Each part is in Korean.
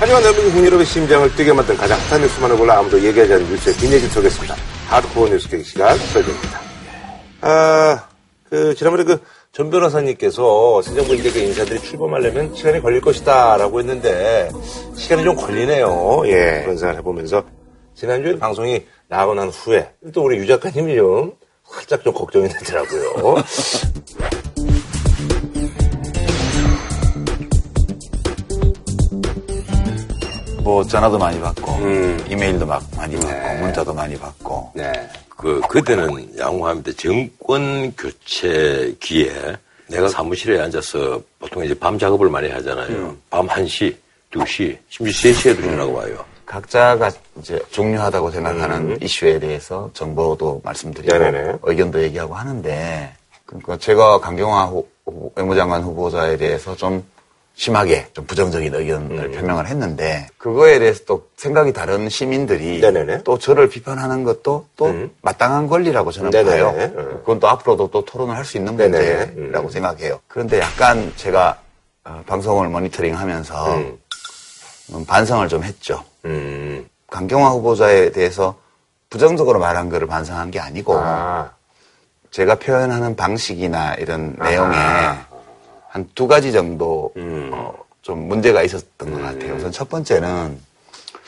하지만 대한민국 국민여러분의 심장을 뛰게 만든 가장 핫한 뉴스만을 골라 아무도 얘기하지 않는 뉴스의 뒷얘기를 쏘겠습니다. 하드코어 뉴스 계기 시간 설정입니다. 아, 그, 지난번에 그, 전 변호사님께서 새 정부 그 인사들이 출범하려면 시간이 걸릴 것이다 라고 했는데, 시간이 좀 걸리네요. 예. 그런 생각을 해보면서, 지난주에 방송이 나가고 난 후에, 또 우리 유 작가님이 좀, 살짝 좀 걱정이 되더라고요. 뭐 전화도 많이 받고 음. 이메일도 막 많이 받고 네. 문자도 많이 받고 네. 그, 그때는 양호합니다. 정권 교체 기에 내가 사무실에 앉아서 보통 이제 밤 작업을 많이 하잖아요. 밤 1시, 2시, 심지어 3시에도 전화가 와요. 각자가 이제 중요하다고 생각하는 이슈에 대해서 정보도 말씀드리고 음. 네네네. 의견도 얘기하고 하는데 그러니까 제가 강경화 후, 후- 외무장관 후보자에 대해서 좀 심하게 좀 부정적인 의견을 음. 표명을 했는데 그거에 대해서 또 생각이 다른 시민들이 네네네. 또 저를 비판하는 것도 또 음. 마땅한 권리라고 저는 네네네. 봐요. 음. 그건 또 앞으로도 또 토론을 할 수 있는 네네네. 문제라고 생각해요. 그런데 약간 제가 어, 방송을 모니터링하면서 음. 음, 반성을 좀 했죠. 음. 강경화 후보자에 대해서 부정적으로 말한 거를 반성한 게 아니고 아. 제가 표현하는 방식이나 이런 내용에 한 두 가지 정도 음. 어, 좀 문제가 있었던 것 같아요. 우선 첫 번째는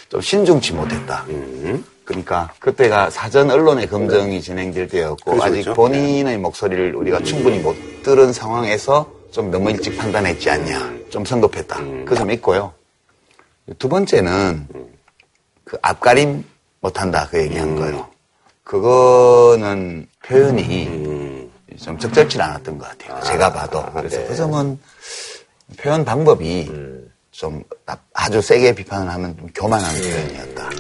좀 신중치 못했다. 음. 그러니까 그때가 사전 언론의 검증이 진행될 때였고 그렇죠, 아직 그렇죠. 본인의 목소리를 우리가 충분히 못 들은 상황에서 좀 너무 일찍 판단했지 않냐. 좀 성급했다. 그 점 있고요. 두 번째는 그 앞가림 못한다 그 얘기한 거예요. 그거는 표현이 음. 좀 적절치 않았던 것 같아요. 제가 봐도. 그래서 네. 그 점은 표현 방법이 좀 아주 세게 비판을 하면 좀 교만한 표현이었다.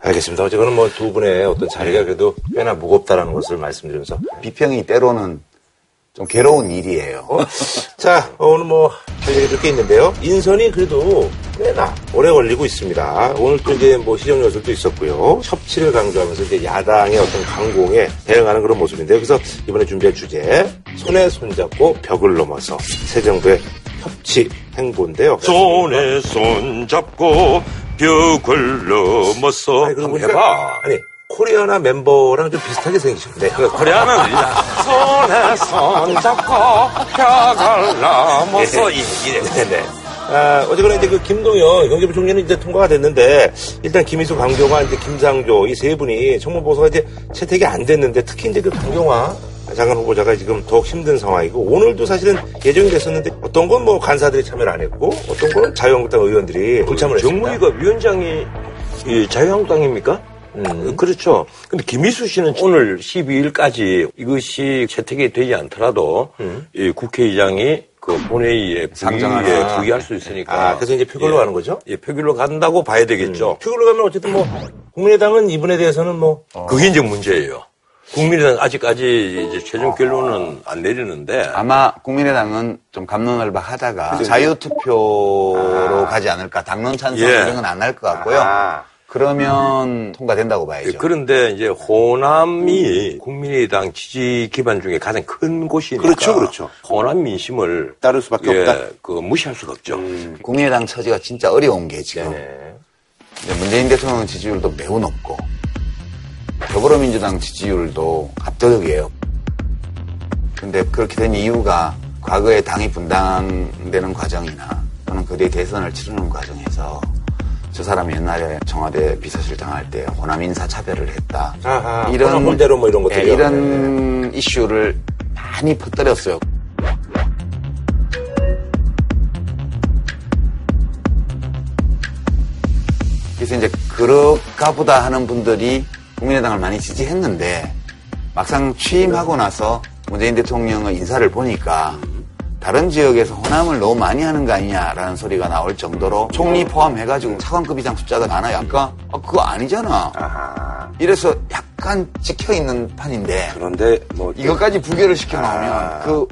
알겠습니다. 어쨌거나 뭐 두 분의 어떤 자리가 그래도 꽤나 무겁다라는 것을 말씀드리면서. 비평이 때로는 좀 괴로운 일이에요. 어? 자, 오늘 뭐, 할 얘기 몇 개 있는데요. 인선이 그래도 꽤나 오래 걸리고 있습니다. 오늘 또 이제 뭐 시정 요소도 있었고요. 협치를 강조하면서 이제 야당의 어떤 강공에 대응하는 그런 모습인데요. 그래서 이번에 준비할 주제, 손에 손잡고 벽을 넘어서 새 정부의 협치 행보인데요. 손에 손 잡고 벽을 넘어서 아니, 보니까, 해봐. 아니, 코리아나 멤버랑 좀 비슷하게 생기셨네. 코리아는 손에 손 잡고 벽을 넘어서 이- 이래. 네 네. 아, 어쨌거나 이제 그 김동연 경제부 총리는 이제 통과가 됐는데 일단 김희수, 강경화, 이제 김상조 이 세 분이 청문 보고서가 이제 채택이 안 됐는데 특히 이제 그 강경화 장관 후보자가 지금 더욱 힘든 상황이고 오늘도 사실은 예정이 됐었는데 어떤 건 뭐 간사들이 참여를 안 했고 어떤 거는 자유한국당 의원들이 불참을 했습니다. 정무위가 위원장이 이 자유한국당입니까? 음. 그렇죠. 근데 김희수 씨는 오늘 12일까지 이것이 채택이 되지 않더라도 음. 이 국회의장이 그 본회의에 상정하나. 부의에 부의할 수 있으니까. 아, 그래서 이제 표결로 예. 가는 거죠? 예, 표결로 간다고 봐야 되겠죠. 표결로 가면 어쨌든 뭐 국민의당은 이분에 대해서는 뭐 그게 이제 문제예요. 국민의당 아직까지 이제 최종 결론은 안 내리는데 아마 국민의당은 좀 감론을 박하다가 자유 투표로 가지 않을까. 당론 찬성 예. 이런 건 안 할 것 같고요. 아. 그러면 통과된다고 봐야죠. 예, 그런데 이제 호남이 국민의당 지지 기반 중에 가장 큰 곳이니까 그렇죠, 그렇죠. 호남 민심을 따를 수밖에 예, 없다. 그 무시할 수가 없죠. 국민의당 처지가 진짜 어려운 게 지금 네네. 문재인 대통령 지지율도 매우 높고 더불어민주당 지지율도 압도적이에요. 근데 그렇게 된 이유가 과거에 당이 분당되는 과정이나 또는 그 뒤에 대선을 치르는 과정에서 저 사람이 옛날에 청와대 비서실장 할때 호남 인사 차별을 했다. 아하, 호남 홀대로 뭐 이런 것들이요. 예, 이런 이슈를 많이 퍼뜨렸어요. 그래서 이제 그럴까 보다 하는 분들이 국민의당을 많이 지지했는데 막상 취임하고 나서 문재인 대통령의 인사를 보니까 다른 지역에서 호남을 너무 많이 하는 거 아니냐라는 소리가 나올 정도로 총리 포함해가지고 차관급 이상 숫자가 많아요. 아까 아, 그거 아니잖아. 아하. 이래서 약간 찍혀 있는 판인데 그런데 뭐 이것까지 부결을 시켜 놓으면 아. 그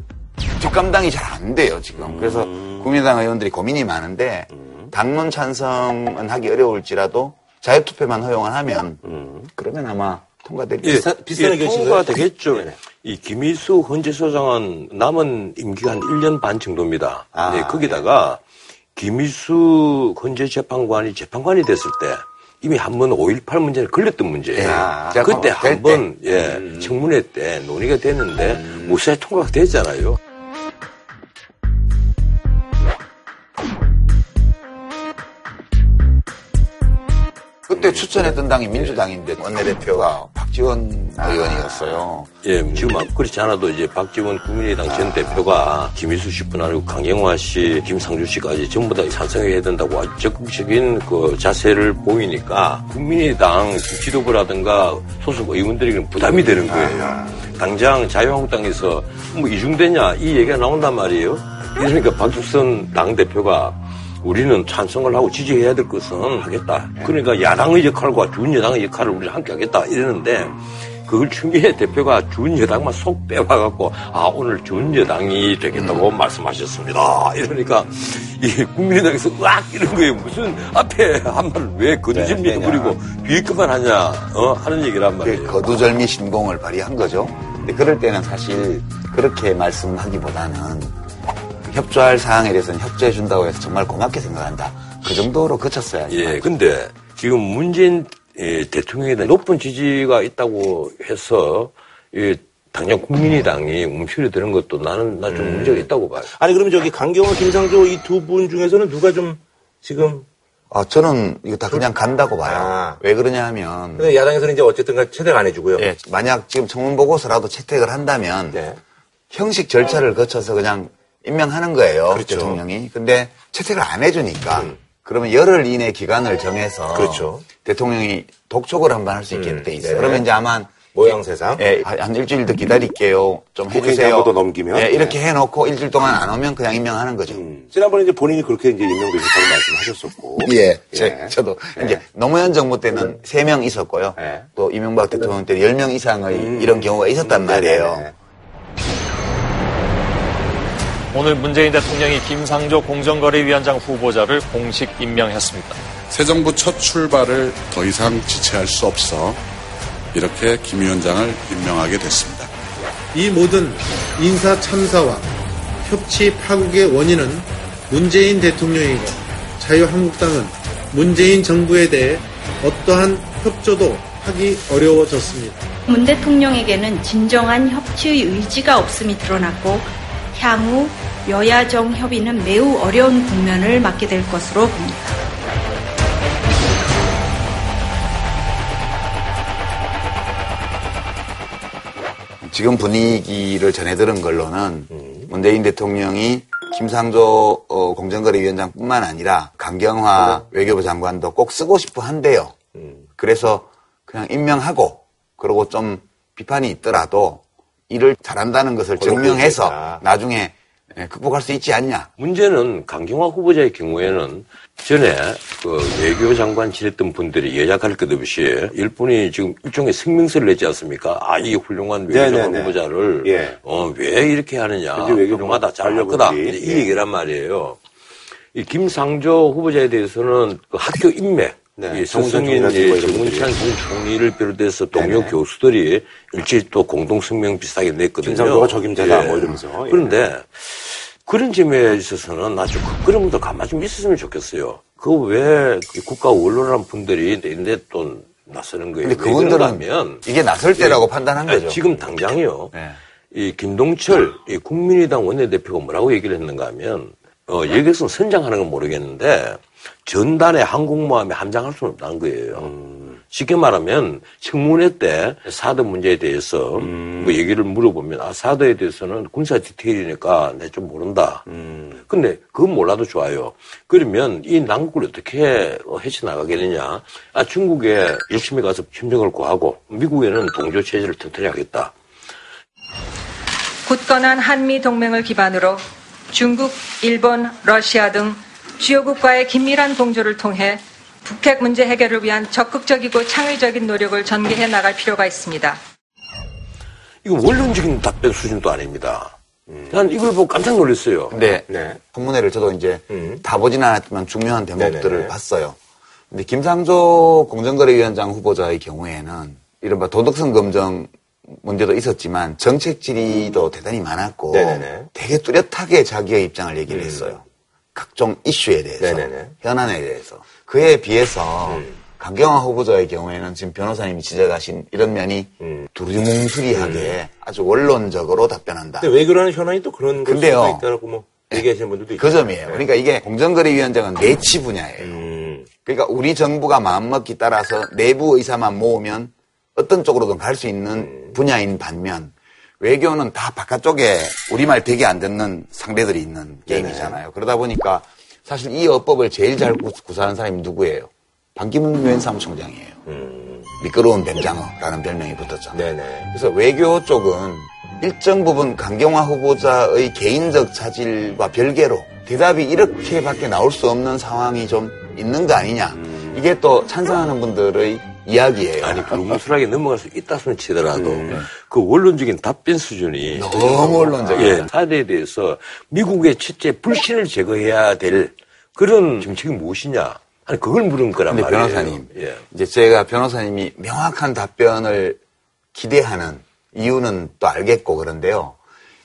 뒷감당이 잘 안 돼요 지금. 그래서 국민의당 의원들이 고민이 많은데 당론 찬성은 하기 어려울지라도 자유투표만 허용을 하면 그러면 아마 통과되겠죠. 비슷한- 예, 의견이신가요? 통과 되겠죠. 네네. 이 김희수 헌재 소장은 남은 임기가 한 1년 반 정도입니다. 아, 네, 거기다가 김희수 헌재 재판관이 재판관이 됐을 때 이미 한 번 5.18 문제에 걸렸던 문제예요. 아, 그때 될한 번, 예, 청문회 때 논의가 됐는데 무사히 통과가 됐잖아요. 그때 추천했던 당이 민주당인데 원내대표가 박지원 의원이었어요. 예, 지금 막 그렇지 않아도 이제 박지원 국민의당 전 대표가 김희수 씨뿐 아니고 강경화 씨, 김상주 씨까지 전부 다 찬성해야 된다고 아주 적극적인 그 자세를 보이니까 국민의당 지도부라든가 소속 의원들에게는 부담이 되는 거예요. 당장 자유한국당에서 뭐 이중되냐 이 얘기가 나온단 말이에요. 이러니까 박죽선 당 대표가 우리는 찬성을 하고 지지해야 될 것은 하겠다. 그러니까 야당의 역할과 준여당의 역할을 우리가 함께 하겠다. 이러는데 그걸 추미애 대표가 준여당만 속 빼와갖고 아 오늘 준여당이 되겠다고 말씀하셨습니다. 이러니까 이 국민의당에서 으악 이런 거예요. 무슨 앞에 한 말을 왜 거두절미도 부리고 뒤에 것만 하냐 어? 하는 얘기란 그 말이에요. 거두절미 신공을 발휘한 거죠. 근데 그럴 때는 사실 그렇게 말씀하기보다는 협조할 사항에 대해서는 협조해 준다고 해서 정말 고맙게 생각한다. 그 정도로 그쳤어야죠. 예, 근데 지금 문재인 예, 대통령에 대한 높은 지지가 있다고 해서 예, 당장 국민의당이 움츠려 드는 것도 나는 나좀 문제가 있다고 봐요. 아니 그러면 저기 강경화, 김상조 이 두 분 중에서는 누가 좀 지금 아, 저는 이거 다 그냥 간다고 봐요. 아. 왜 그러냐 하면 근데 야당에서는 이제 어쨌든 간 채택 안 해주고요. 예, 만약 지금 청문 보고서라도 채택을 한다면 네. 형식 절차를 거쳐서 그냥 임명하는 거예요. 그렇죠. 음. 대통령이. 근데 채택을 안 해주니까 그러면 열흘 이내 기간을 정해서 그렇죠. 대통령이 독촉을 한번 할 수 있게 음, 돼 있어요. 네. 그러면 이제 아마 모양 세상. 예, 한 일주일 더 기다릴게요. 좀 해주세요. 한번더 넘기면? 예, 이렇게 해놓고 일주일 동안 안 오면 그냥 임명하는 거죠. 지난번에 이제 본인이 그렇게 이제 임명되셨다고 말씀하셨었고. 예, 예. 제, 저도 예. 이제 노무현 정부 때는 세 명 있었고요. 예. 또 이명박 대통령 때 열 명 이상의 이런 경우가 있었단 말이에요. 오늘 문재인 대통령이 김상조 공정거래위원장 후보자를 공식 임명했습니다. 새 정부 첫 출발을 더 이상 지체할 수 없어 이렇게 김 위원장을 임명하게 됐습니다. 이 모든 인사 참사와 협치 파국의 원인은 문재인 대통령이고 자유한국당은 문재인 정부에 대해 어떠한 협조도 하기 어려워졌습니다. 문 대통령에게는 진정한 협치의 의지가 없음이 드러났고 향후 여야정 협의는 매우 어려운 국면을 맞게 될 것으로 봅니다. 지금 분위기를 전해 들은 걸로는 음. 문재인 대통령이 김상조 어, 공정거래위원장뿐만 아니라 강경화 외교부 장관도 꼭 쓰고 싶어 한대요. 음. 그래서 그냥 임명하고 그리고 좀 비판이 있더라도 일을 잘한다는 것을 증명해서. 나중에 예, 극복할 수 있지 않냐. 문제는 강경화 후보자의 경우에는 전에 그 외교장관 지냈던 분들이 갈것 없이 일본이 지금 일종의 성명서를 냈지 않습니까? 아, 이 훌륭한 외교장관 네네네. 후보자를 예. 어, 왜 이렇게 하느냐. 훌륭하다, 잘할 거다. 이 예. 얘기란 말이에요. 이 김상조 후보자에 대해서는 그 학교 인맥, 네, 이 정운찬 서승인, 총리라든가 예, 전 총리를 비롯해서 동료 네네. 교수들이 일제히 또 공동 성명 비슷하게 냈거든요. 김상조가 적임자다, 뭐 이러면서. 예. 그런데 그런 점에 있어서는 아주 그런 분들 가만히 좀 있었으면 좋겠어요. 그 왜 국가 원로라는 분들이 내내 또 나서는 거예요. 근데 왜 그분들은 이게 나설 때라고 판단한 아니, 거죠. 지금 당장이요. 네. 이 김동철 이 국민의당 원내대표가 뭐라고 얘기를 했는가 하면 어, 여기서 선장하는 건 모르겠는데 전단에 항공모함에 함장할 수는 없다는 거예요. 쉽게 말하면 청문회 때 사드 문제에 대해서 뭐 얘기를 물어보면 아 사드에 대해서는 군사 디테일이니까 내 좀 모른다. 근데 그건 몰라도 좋아요. 그러면 이 난국을 어떻게 어, 헤쳐나가겠느냐. 아 중국에 열심히 가서 협력을 구하고 미국에는 동조 체제를 튼튼히 하겠다. 굳건한 한미 동맹을 기반으로 중국, 일본, 러시아 등 주요국과의 긴밀한 공조를 통해 북핵 문제 해결을 위한 적극적이고 창의적인 노력을 전개해 나갈 필요가 있습니다. 이거 원론적인 답변 수준도 아닙니다. 난 이걸 보고 깜짝 놀랐어요. 근데 네. 청문회를 저도 이제 음. 다 보진 않았지만 중요한 대목들을 네네네. 봤어요. 근데 김상조 공정거래위원장 후보자의 경우에는 이른바 도덕성 검정 문제도 있었지만 정책 질의도 대단히 많았고 네네네. 되게 뚜렷하게 자기의 입장을 얘기를 했어요. 각종 이슈에 대해서 네네네. 현안에 대해서 그에 비해서 강경화 후보자의 경우에는 지금 변호사님이 지적하신 이런 면이 음. 두리뭉술이하게 아주 원론적으로 답변한다. 근데 외교라는 현안이 또 그런. 수도 있다라고 뭐 얘기하시는 분들도 있고. 그 점이에요. 그러니까 이게 공정거래위원장은 내치 분야예요. 음. 그러니까 우리 정부가 마음먹기 따라서 내부 의사만 모으면 어떤 쪽으로든 갈 수 있는 분야인 반면 외교는 다 바깥쪽에 우리말 되게 안 듣는 상대들이 있는 게임이잖아요. 그러다 보니까 사실 이 어법을 제일 잘 구- 구사하는 사람이 누구예요? 반기문 유엔 사무총장이에요. 미끄러운 뱀장어라는 별명이 붙었잖아요. 네네. 그래서 외교 쪽은 일정 부분 강경화 후보자의 개인적 차질과 별개로 대답이 이렇게밖에 나올 수 없는 상황이 좀 있는 거 아니냐. 이게 또 찬성하는 분들의 이야기예요. 아니 불무술하게 넘어갈 수 있다는 치더라도 그 원론적인 답변 수준이 너무 원론적이에요. 예, 사대에 대해서 미국의 첫째 불신을 제거해야 될 그런 정책이 무엇이냐? 아니 그걸 물은 거란 말이에요. 변호사님, 예. 이제 제가 변호사님이 명확한 답변을 기대하는 이유는 또 알겠고 그런데요.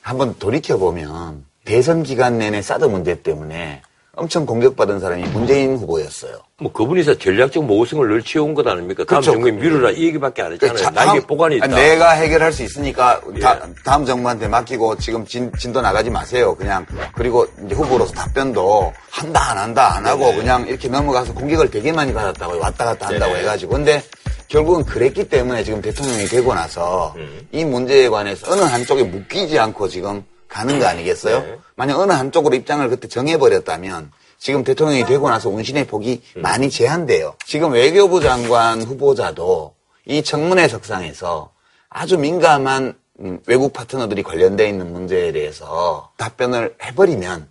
한번 돌이켜 보면 대선 기간 내내 사드 문제 때문에 엄청 공격받은 사람이 문재인 후보였어요. 뭐 그분이서 전략적 모성을 늘 채운 것 아닙니까? 다음 그렇죠. 정부에 미루라 이 얘기밖에 안 했잖아요. 자, 나에게 보관이 있다. 내가 해결할 수 있으니까 다, 예. 다 음 정부한테 맡기고 지금 진, 진도 나가지 마세요. 그냥 그리고 이제 후보로서 답변도 한다 안 한다 안 하고 그냥 이렇게 넘어가서 공격을 되게 많이 받았다고 왔다 갔다 한다고 네네. 해가지고 근데 결국은 그랬기 때문에 지금 대통령이 되고 나서 음. 이 문제에 관해서 어느 한쪽에 묶이지 않고 지금 가는 거 아니겠어요? 네. 만약 어느 한쪽으로 입장을 그때 정해버렸다면 지금 대통령이 되고 나서 운신의 폭이 음. 많이 제한돼요. 지금 외교부 장관 후보자도 이 청문회 석상에서 아주 민감한 음, 외국 파트너들이 관련돼 있는 문제에 대해서 답변을 해버리면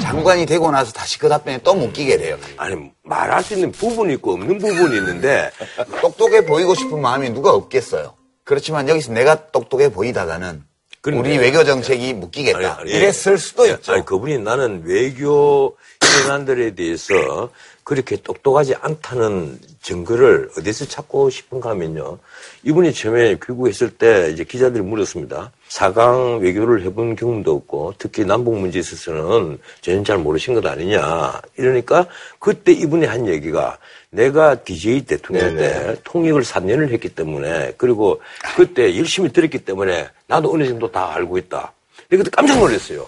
장관이 되고 나서 다시 그 답변에 또 묶이게 돼요. 아니 말할 수 있는 부분이 있고 없는 부분이 있는데 똑똑해 보이고 싶은 마음이 누가 없겠어요. 그렇지만 여기서 내가 똑똑해 보이다가는 우리 외교 정책이 묶이겠다. 아니, 아니, 이랬을 수도 예, 있죠. 아니, 그분이 나는 외교 현안들에 대해서 그렇게 똑똑하지 않다는 증거를 어디서 찾고 싶은가 하면요. 이분이 처음에 귀국했을 때 이제 기자들이 물었습니다. 4강 외교를 해본 경험도 없고 특히 남북 문제에 있어서는 전혀 잘 모르신 것 아니냐. 이러니까 그때 이분이 한 얘기가 내가 DJ 대통령 때 통역을 3년을 했기 때문에 그리고 그때 열심히 들었기 때문에 나도 어느 정도 다 알고 있다. 그때 깜짝 놀랐어요.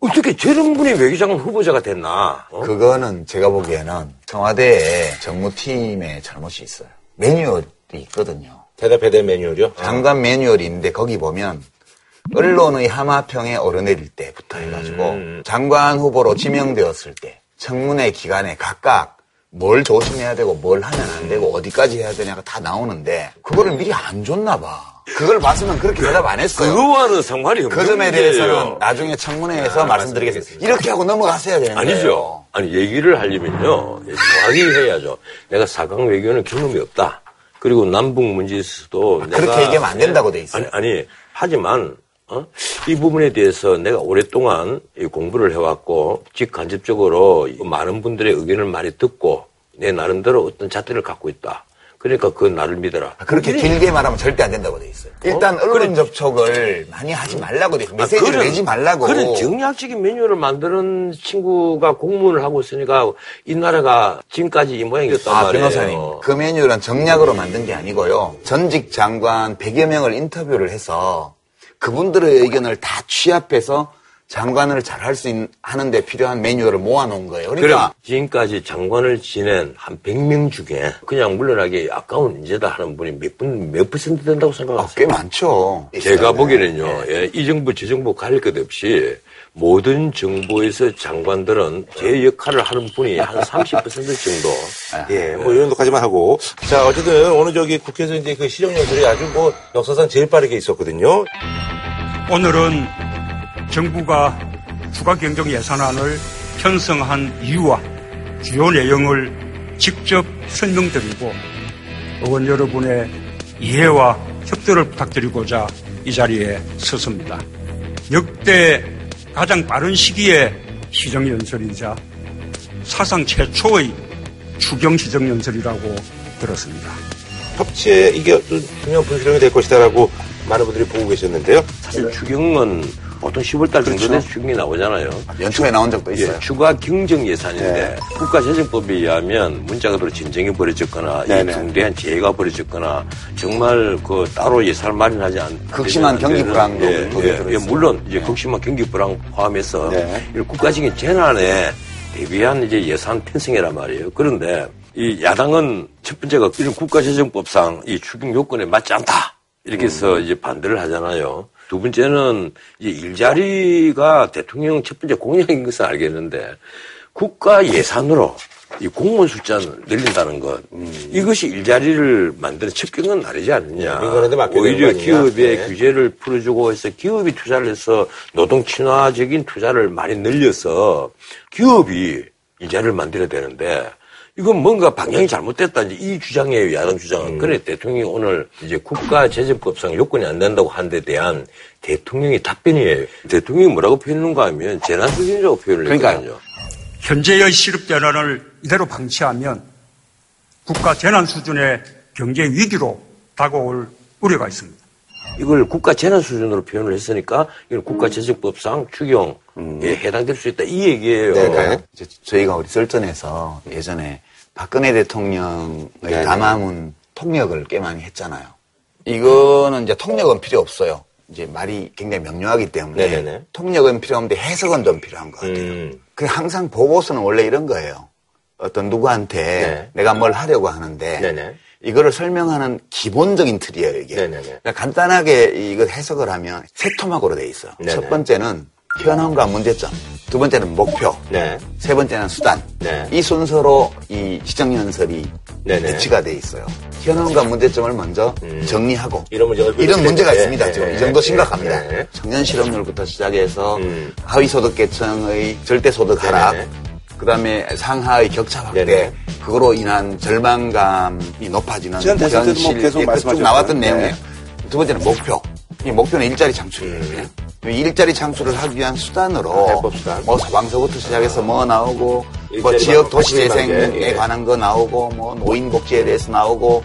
어떻게 저런 분이 외교장관 후보자가 됐나? 어? 그거는 제가 보기에는 청와대에 정무팀에 잘못이 있어요. 매뉴얼이 있거든요. 대답해야 될 매뉴얼이요? 장관 매뉴얼이 있는데 거기 보면 언론의 하마평에 오르내릴 때부터 해가지고 음. 장관 후보로 지명되었을 때 청문회 기간에 각각 뭘 조심해야 되고 뭘 하면 안 되고 어디까지 해야 되냐가 다 나오는데 그거를 미리 안 줬나 봐. 그걸 봤으면 그렇게 대답 안 했어요. 그거와는 상관이 없는 그 점에. 대해서는 나중에 청문회에서 말씀드리겠습니다. 이렇게 하고 넘어갔어야 되는 거예요. 아니죠. 아니 얘기를 하려면요 정확히 해야죠. 내가 4강 외교는 경험이 없다. 그리고 남북 문제에 있어서도 내가 그렇게 얘기하면 안 된다고 돼 있어요. 아니, 아니 하지만 어? 이 부분에 대해서 내가 오랫동안 이 공부를 해왔고 직간접적으로 많은 분들의 의견을 많이 듣고 내 나름대로 어떤 잣대를 갖고 있다. 그러니까 그 나를 믿어라. 그렇게 길게 말하면 절대 안 된다고 돼 있어요. 일단 어? 언론 그래. 접촉을 많이 하지 말라고 돼 있어요. 메시지를 아, 그런- 내지 말라고. 그런 정략적인 메뉴를 만드는 친구가 공무원을 하고 있으니까 이 나라가 지금까지 이 모양이 됐단 아, 말이에요. 변호사님. 그 메뉴는 정략으로 만든 게 아니고요. 전직 장관 100여 명을 인터뷰를 해서 그분들의 의견을 다 취합해서 장관을 잘 할수 하는데 필요한 매뉴얼을 모아놓은 거예요. 그럼 그러니까 지금까지 장관을 지낸 한 100명 중에 그냥 물러나기 아까운 인재다 하는 분이 몇 분, 몇 퍼센트 된다고 아, 생각하세요? 꽤 많죠. 제가 보기에는요, 네. 예, 이 정부, 저 정부 가릴 것 없이 모든 정부에서 장관들은 제 역할을 하는 분이 한 30% 정도. 예, 뭐 이런 것까지만 하고. 자, 어쨌든 오늘 저기 국회에서 이제 그 시정연설이 아주 뭐 역사상 제일 빠르게 있었거든요. 오늘은 정부가 추가경정 예산안을 편성한 이유와 주요 내용을 직접 설명드리고 의원 여러분의 이해와 협조를 부탁드리고자 이 자리에 섰습니다. 역대 가장 빠른 시기에 시정연설이자 사상 최초의 추경 시정연설이라고 들었습니다. 협치에 이게 어떤 중요한 분수령이 될 것이다라고 많은 분들이 보고 계셨는데요. 사실 추경은 어, 보통 10월달 정도 돼서 추경이 나오잖아요. 연초에 나온 적도 있어요. 예, 추가 경정 예산인데 국가재정법에 의하면 문자 그대로 진정이 벌어졌거나 이. 중대한 재해가 벌어졌거나 정말 그 따로 예산을 마련하지 않 극심한 경기 데는 불황도 예, 예. 예, 물론 이제 극심한 경기 불황 포함해서 네. 이런 국가적인 재난에 대비한 이제 예산 편성이란 말이에요. 그런데 이 야당은 첫 번째가 이런 국가재정법상 이 추경 요건에 맞지 않다. 이렇게 해서 음. 이제 반대를 하잖아요. 두 번째는 이제 일자리가 대통령 첫 번째 공약인 것은 알겠는데 국가 예산으로 이 공무원 숫자를 늘린다는 것 이것이 일자리를 만드는 첩경은 아니지 않느냐. 음. 오히려. 기업의 네. 규제를 풀어주고 해서 기업이 투자를 해서 노동 친화적인 투자를 많이 늘려서 기업이 일자리를 만들어야 되는데 이건 뭔가 방향이 잘못됐다. 이제 이 주장이에요, 야당 주장은. 그래, 대통령이 오늘 이제 국가재정법상 요건이 안 된다고 한데 대한 대통령의 답변이에요. 대통령이 뭐라고 표현했는가 하면 재난수준이라고 표현을 그러니까요. 했거든요. 현재의 시급 재난을 이대로 방치하면 국가 재난 수준의 경제 위기로 다가올 우려가 있습니다. 이걸 국가 재난 수준으로 표현을 했으니까 이건 국가재정법상 추경 에 해당될 수 있다. 이 얘기예요. 네네. 이제 저희가 우리 설전에서 예전에 박근혜 대통령의 네네. 담화문 통역을 꽤 많이 했잖아요. 이거는 이제 통역은 필요 없어요. 이제 말이 굉장히 명료하기 때문에 네네네. 통역은 필요 없는데 해석은 좀 필요한 것 같아요. 음. 그 항상 보고서는 원래 이런 거예요. 어떤 누구한테 네. 내가 뭘 하려고 하는데 네네. 이거를 설명하는 기본적인 틀이에요, 이게. 네네네. 그러니까 간단하게 이걸 해석을 하면 세 토막으로 돼 있어요. 네네. 첫 번째는 현황과 문제점, 두 번째는 목표, 네. 세 번째는 수단. 네. 이 순서로 이 시정연설이 네네. 배치가 돼 있어요. 현황과 문제점을 먼저 정리하고 이런 문제가 이런 문제가 네, 있습니다. 네, 지금 네, 이 정도 네, 심각합니다. 네. 청년 실업률부터 시작해서 음. 하위 소득계층의 절대 소득 하락, 네네. 그다음에 상하의 격차 확대, 네네. 그거로 인한 절망감이 높아지는 지난 대선 때도 뭐 현실, 계속 예, 쭉 말씀하셨죠. 나왔던 네. 내용이에요. 두 번째는 목표. 이 목표는 일자리 창출이에요. 이 일자리 창출을 하기 위한 수단으로 음. 해법 수단. 뭐 소방서부터 시작해서 뭐 나오고 뭐 지역 도시 재생에 예. 관한 거 나오고 뭐 노인 복지에 대해서 나오고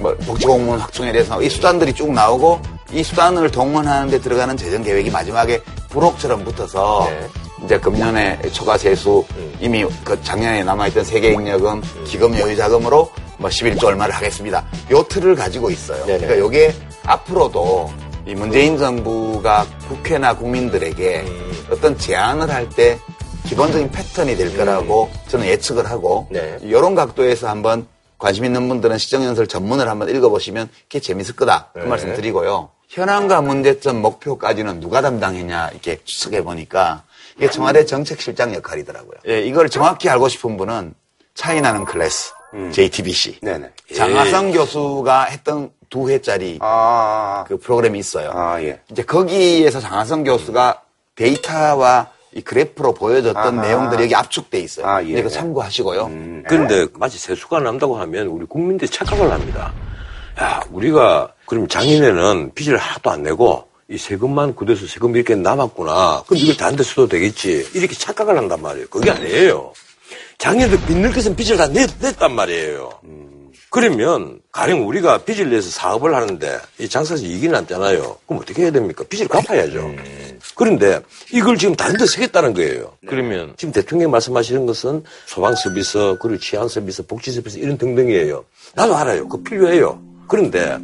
뭐 복지공무원 확충에 대해서 나오고 이 수단들이 쭉 나오고 이 수단을 동원하는 데 들어가는 재정 계획이 마지막에 부록처럼 붙어서 네. 이제 금년에 초과 세수 이미 그 작년에 남아있던 세계 인력금 기금 여유 자금으로 뭐 11조 얼마를 하겠습니다. 요 틀을 가지고 있어요. 네네. 그러니까 요게 앞으로도 이 문재인 정부가 국회나 국민들에게 어떤 제안을 할 때 기본적인 패턴이 될 거라고 저는 예측을 하고 네. 이런 각도에서 한번 관심 있는 분들은 시정연설 전문을 한번 읽어보시면 그게 재밌을 거다 그 네. 말씀 드리고요. 현황과 문제점 목표까지는 누가 담당했냐 이렇게 추측해 보니까 이게 청와대 정책실장 역할이더라고요. 예, 이걸 정확히 알고 싶은 분은 차이나는 클래스 JTBC 네네. 장하성 교수가 했던 두 회짜리 아, 그 프로그램이 있어요. 아, 예. 이제 거기에서 장하성 교수가 데이터와 이 그래프로 보여줬던 아하. 내용들이 여기 압축돼 있어요. 아, 예. 이거 참고하시고요. 그런데 마치 세수가 난다고 하면 우리 국민들이 착각을 합니다. 야, 우리가 그럼 작년에는 빚을 하나도 안 내고 이 세금만 굳어서 세금 이렇게 남았구나. 그럼 이걸 다른 데 써도 되겠지. 이렇게 착각을 한단 말이에요. 그게 아니에요. 작년에도 빚낼 것은 빚을 다 냈, 냈단 말이에요. 그러면 가령 우리가 빚을 내서 사업을 하는데 이 장사에서 이익이 났잖아요. 그럼 어떻게 해야 됩니까? 빚을 갚아야죠. 그런데 이걸 지금 다른 데 쓰겠다는 거예요. 그러면 지금 대통령이 말씀하시는 것은 소방 서비스, 그리고 치안 서비스, 복지 서비스 이런 등등이에요. 나도 알아요. 그거 필요해요. 그런데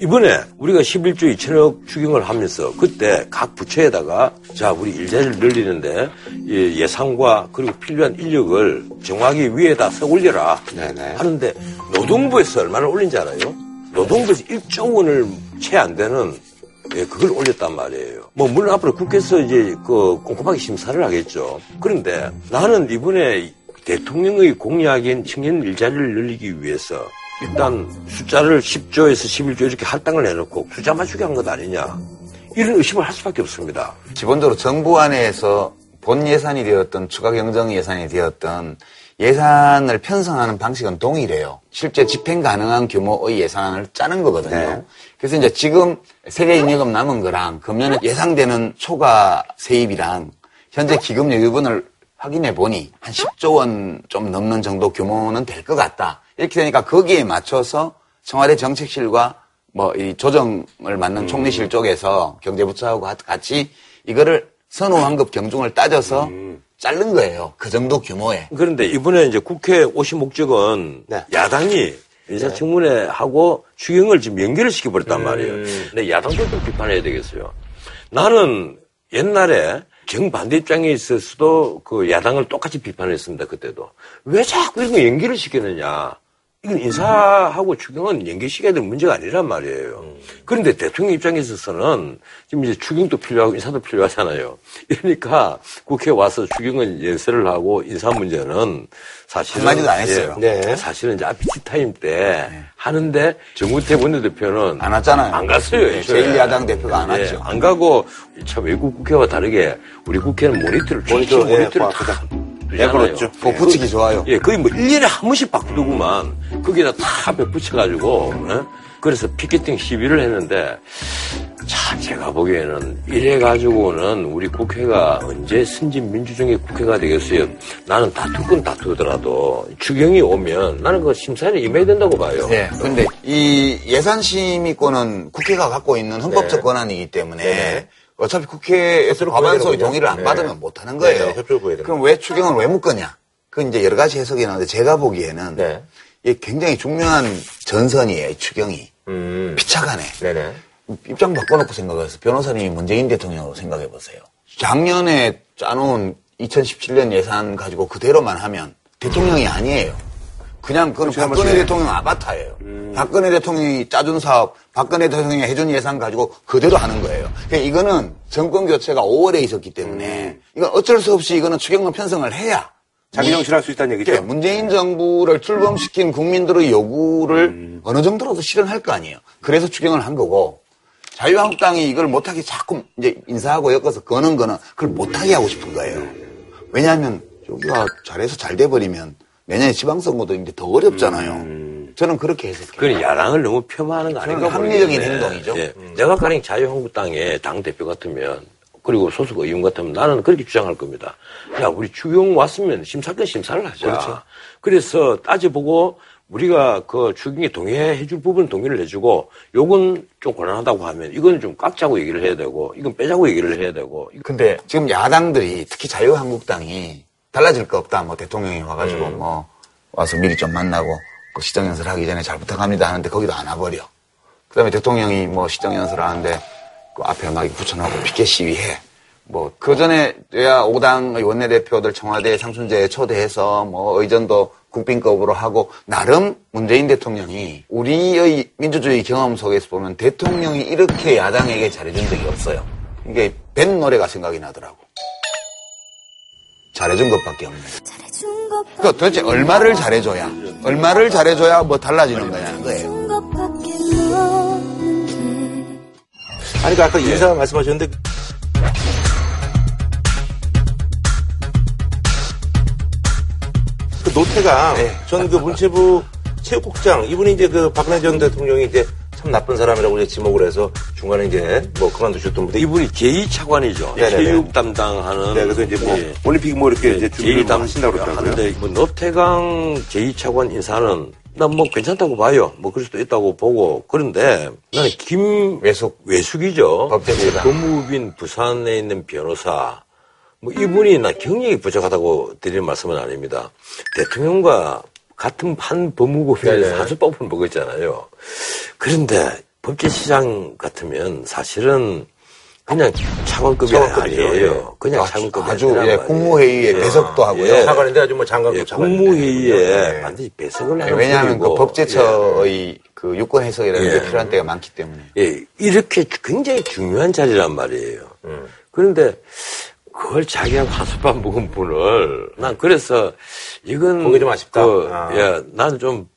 이번에 우리가 11조 2천억 추경을 하면서 그때 각 부처에다가 자 우리 일자리를 늘리는데 이 예산과 그리고 필요한 인력을 정확히 위에다 써 올려라 네네. 하는데 노동부에서 얼마나 올린지 알아요? 노동부에서 1조 원을 채 안 되는 예, 그걸 올렸단 말이에요. 뭐 물론 앞으로 국회에서 이제 그 꼼꼼하게 심사를 하겠죠. 그런데 나는 이번에 대통령의 공약인 청년 일자리를 늘리기 위해서 일단 숫자를 10조에서 11조 이렇게 할당을 해놓고 숫자 맞추기 한것 아니냐. 이런 의심을 할 수밖에 없습니다. 기본적으로 정부 안에서 본 예산이 되었던 추가 경정 예산이 되었던 예산을 편성하는 방식은 동일해요. 실제 집행 가능한 규모의 예산을 짜는 거거든요. 네. 그래서 이제 지금 세계인예금 남은 거랑 금년에 예상되는 초과 세입이랑 현재 기금 여유분을 확인해 보니 한 10조 원 좀 넘는 정도 규모는 될 것 같다. 이렇게 되니까 거기에 맞춰서 청와대 정책실과 뭐 이 조정을 맡는 총리실 쪽에서 경제부처하고 같이 이거를 선호환급 경중을 따져서 자른 거예요. 그 정도 규모에. 그런데 이번에 이제 국회 오신 목적은 네. 야당이 인사청문회 하고 추경을 지금 연결을 시켜버렸단 말이에요. 근데 야당도 좀 비판해야 되겠어요. 나는 옛날에 정반대 입장에 있어서도 그 야당을 똑같이 비판했습니다. 그때도. 왜 자꾸 이런 거 연결을 시키느냐. 이건 인사하고 추경은 연계시켜야 될 문제가 아니란 말이에요. 그런데 대통령 입장에 있어서는 지금 이제 추경도 필요하고 인사도 필요하잖아요. 이러니까 국회에 와서 추경은 연설을 하고 인사 문제는 사실은 한마디도 안 했어요. 예, 네. 사실은 이제 아 티타임 때 하는데 정우택 원내대표는 안 왔잖아요. 안 갔어요. 네, 애초에. 제1야당 대표가 안 예, 왔죠. 안 가고 참 외국 국회와 다르게 우리 국회는 모니터를 모니터, 모니터 예, 모니터를 과- 다 예. 그렇죠. 그거 붙이기 좋아요. 예, 거의 뭐 1년에 한 번씩 바꾸더구만. 거기다 다 붙여가지고, 어? 그래서 피켓팅 시위를 했는데, 참, 제가 보기에는 이래가지고는 우리 국회가 언제 선진 민주주의 국회가 되겠어요. 나는 다툴 건 다투더라도 추경이 오면 나는 그 심사에 임해야 된다고 봐요. 네. 근데 이 예산심의권은 국회가 갖고 있는 헌법적 권한이기 때문에 네. 어차피 국회에서 되는군요. 동의를 안 네. 받으면 못 하는 거예요. 네, 네, 그럼 왜 추경을 왜 묶었냐? 그건 이제 여러 가지 해석이 나오는데 제가 보기에는 네. 이게 굉장히 중요한 전선이에요, 이 추경이. 음. 피차간에. 네네. 입장 바꿔놓고 생각해서 변호사님이 문재인 대통령으로 생각해 보세요. 작년에 짜놓은 2017년 예산 가지고 그대로만 하면 대통령이 아니에요. 그냥 그건 박근혜 대통령 아바타예요. 박근혜 대통령이 짜준 사업, 박근혜 대통령이 해준 예산 가지고 그대로 하는 거예요. 그러니까 이거는 정권 교체가 5월에 있었기 때문에 이건 어쩔 수 없이 이거는 추경론 편성을 해야 자기 정신할 수 있다는 얘기죠. 예, 문재인 정부를 출범시킨 국민들의 요구를 어느 정도로도 실현할 거 아니에요. 그래서 추경을 한 거고 자유한국당이 이걸 못하게 자꾸 이제 인사하고 엮어서 거는 거는 그걸 못하게 하고 싶은 거예요. 왜냐하면 여기가 잘해서 잘 돼버리면 내년에 지방선거도 이제 더 어렵잖아요. 저는 그렇게 해석해요. 그건 야당을 너무 폄하하는 거 아닌가 합리적인 모르겠네. 행동이죠. 예. 내가 가령 자유한국당의 당대표 같으면 그리고 소속 의원 같으면 나는 그렇게 주장할 겁니다. 야, 우리 추경 왔으면 심사권 심사를 하자. 그렇죠. 그래서 따져보고 우리가 그 추경에 동의해 줄 부분 동의를 해주고 요건 좀 곤란하다고 하면 이건 좀 깎자고 얘기를 해야 되고 이건 빼자고 얘기를 해야 되고 근데 지금 야당들이 특히 자유한국당이 달라질 거 없다. 뭐 대통령이 와가지고 뭐 와서 미리 좀 만나고 그 시정 연설 하기 전에 잘 부탁합니다 하는데 거기도 안 와버려. 그 다음에 대통령이 뭐 시정 연설 하는데 그 앞에 막 붙여놓고 피켓 시위해. 뭐, 그 전에, 야, 5당의 원내대표들 청와대 상순제에 초대해서 뭐, 의전도 국빈급으로 하고, 나름 문재인 대통령이 우리의 민주주의 경험 속에서 보면 대통령이 이렇게 야당에게 잘해준 적이 없어요. 이게 벤 노래가 생각이 나더라고. 잘해준 것밖에 없네. 그러니까 도대체 얼마를 잘해줘야, 얼마를 잘해줘야 뭐 달라지는 거냐는 거예요. 아니, 그 아까 인사 말씀하셨는데 그 노태강 네. 전그 문체부 체육국장 이분이 이제 그 박근혜 전 대통령이 이제 참 나쁜 사람이라고 이제 지목을 해서 중간에 이제 뭐 그만두셨던 분데 이분이 제2 차관이죠. 네네네. 체육 담당하는. 네, 그래서 이제 뭐 예. 올림픽 뭐 이렇게 이제 준비를 뭐 제2담 하신다고 그러더라고요. 하는데 뭐 노태강 제2 차관 인사는 난뭐 괜찮다고 봐요. 뭐 그럴 수도 있다고 보고 그런데 나는 김 외숙. 외숙이죠. 법제처장. 법무부인 부산에 있는 변호사 뭐 이분이 나 경력이 부족하다고 드리는 말씀은 아닙니다. 대통령과 같은 한 법무부에서 한수법을 먹었잖아요. 그런데 법제시장 같으면 사실은 그냥 차관급이 차관급이죠. 아니에요. 그냥 아, 차관급이 아주, 예. 국무회의에 배석도 하고요. 예. 차관인데 아주 뭐 장관급 예, 차관인데. 국무회의에 네. 반드시 배석을 예, 하는 왜냐하면 그 법제처의 그 유권 해석이라는 예. 게 필요한 때가 많기 때문에. 예, 이렇게 굉장히 중요한 자리란 말이에요. 음. 그런데 그걸 자기하고 한솥밥 먹은 분을 난 그래서 이건 그게 좀 아쉽다. 그, 아. 예, 나는 좀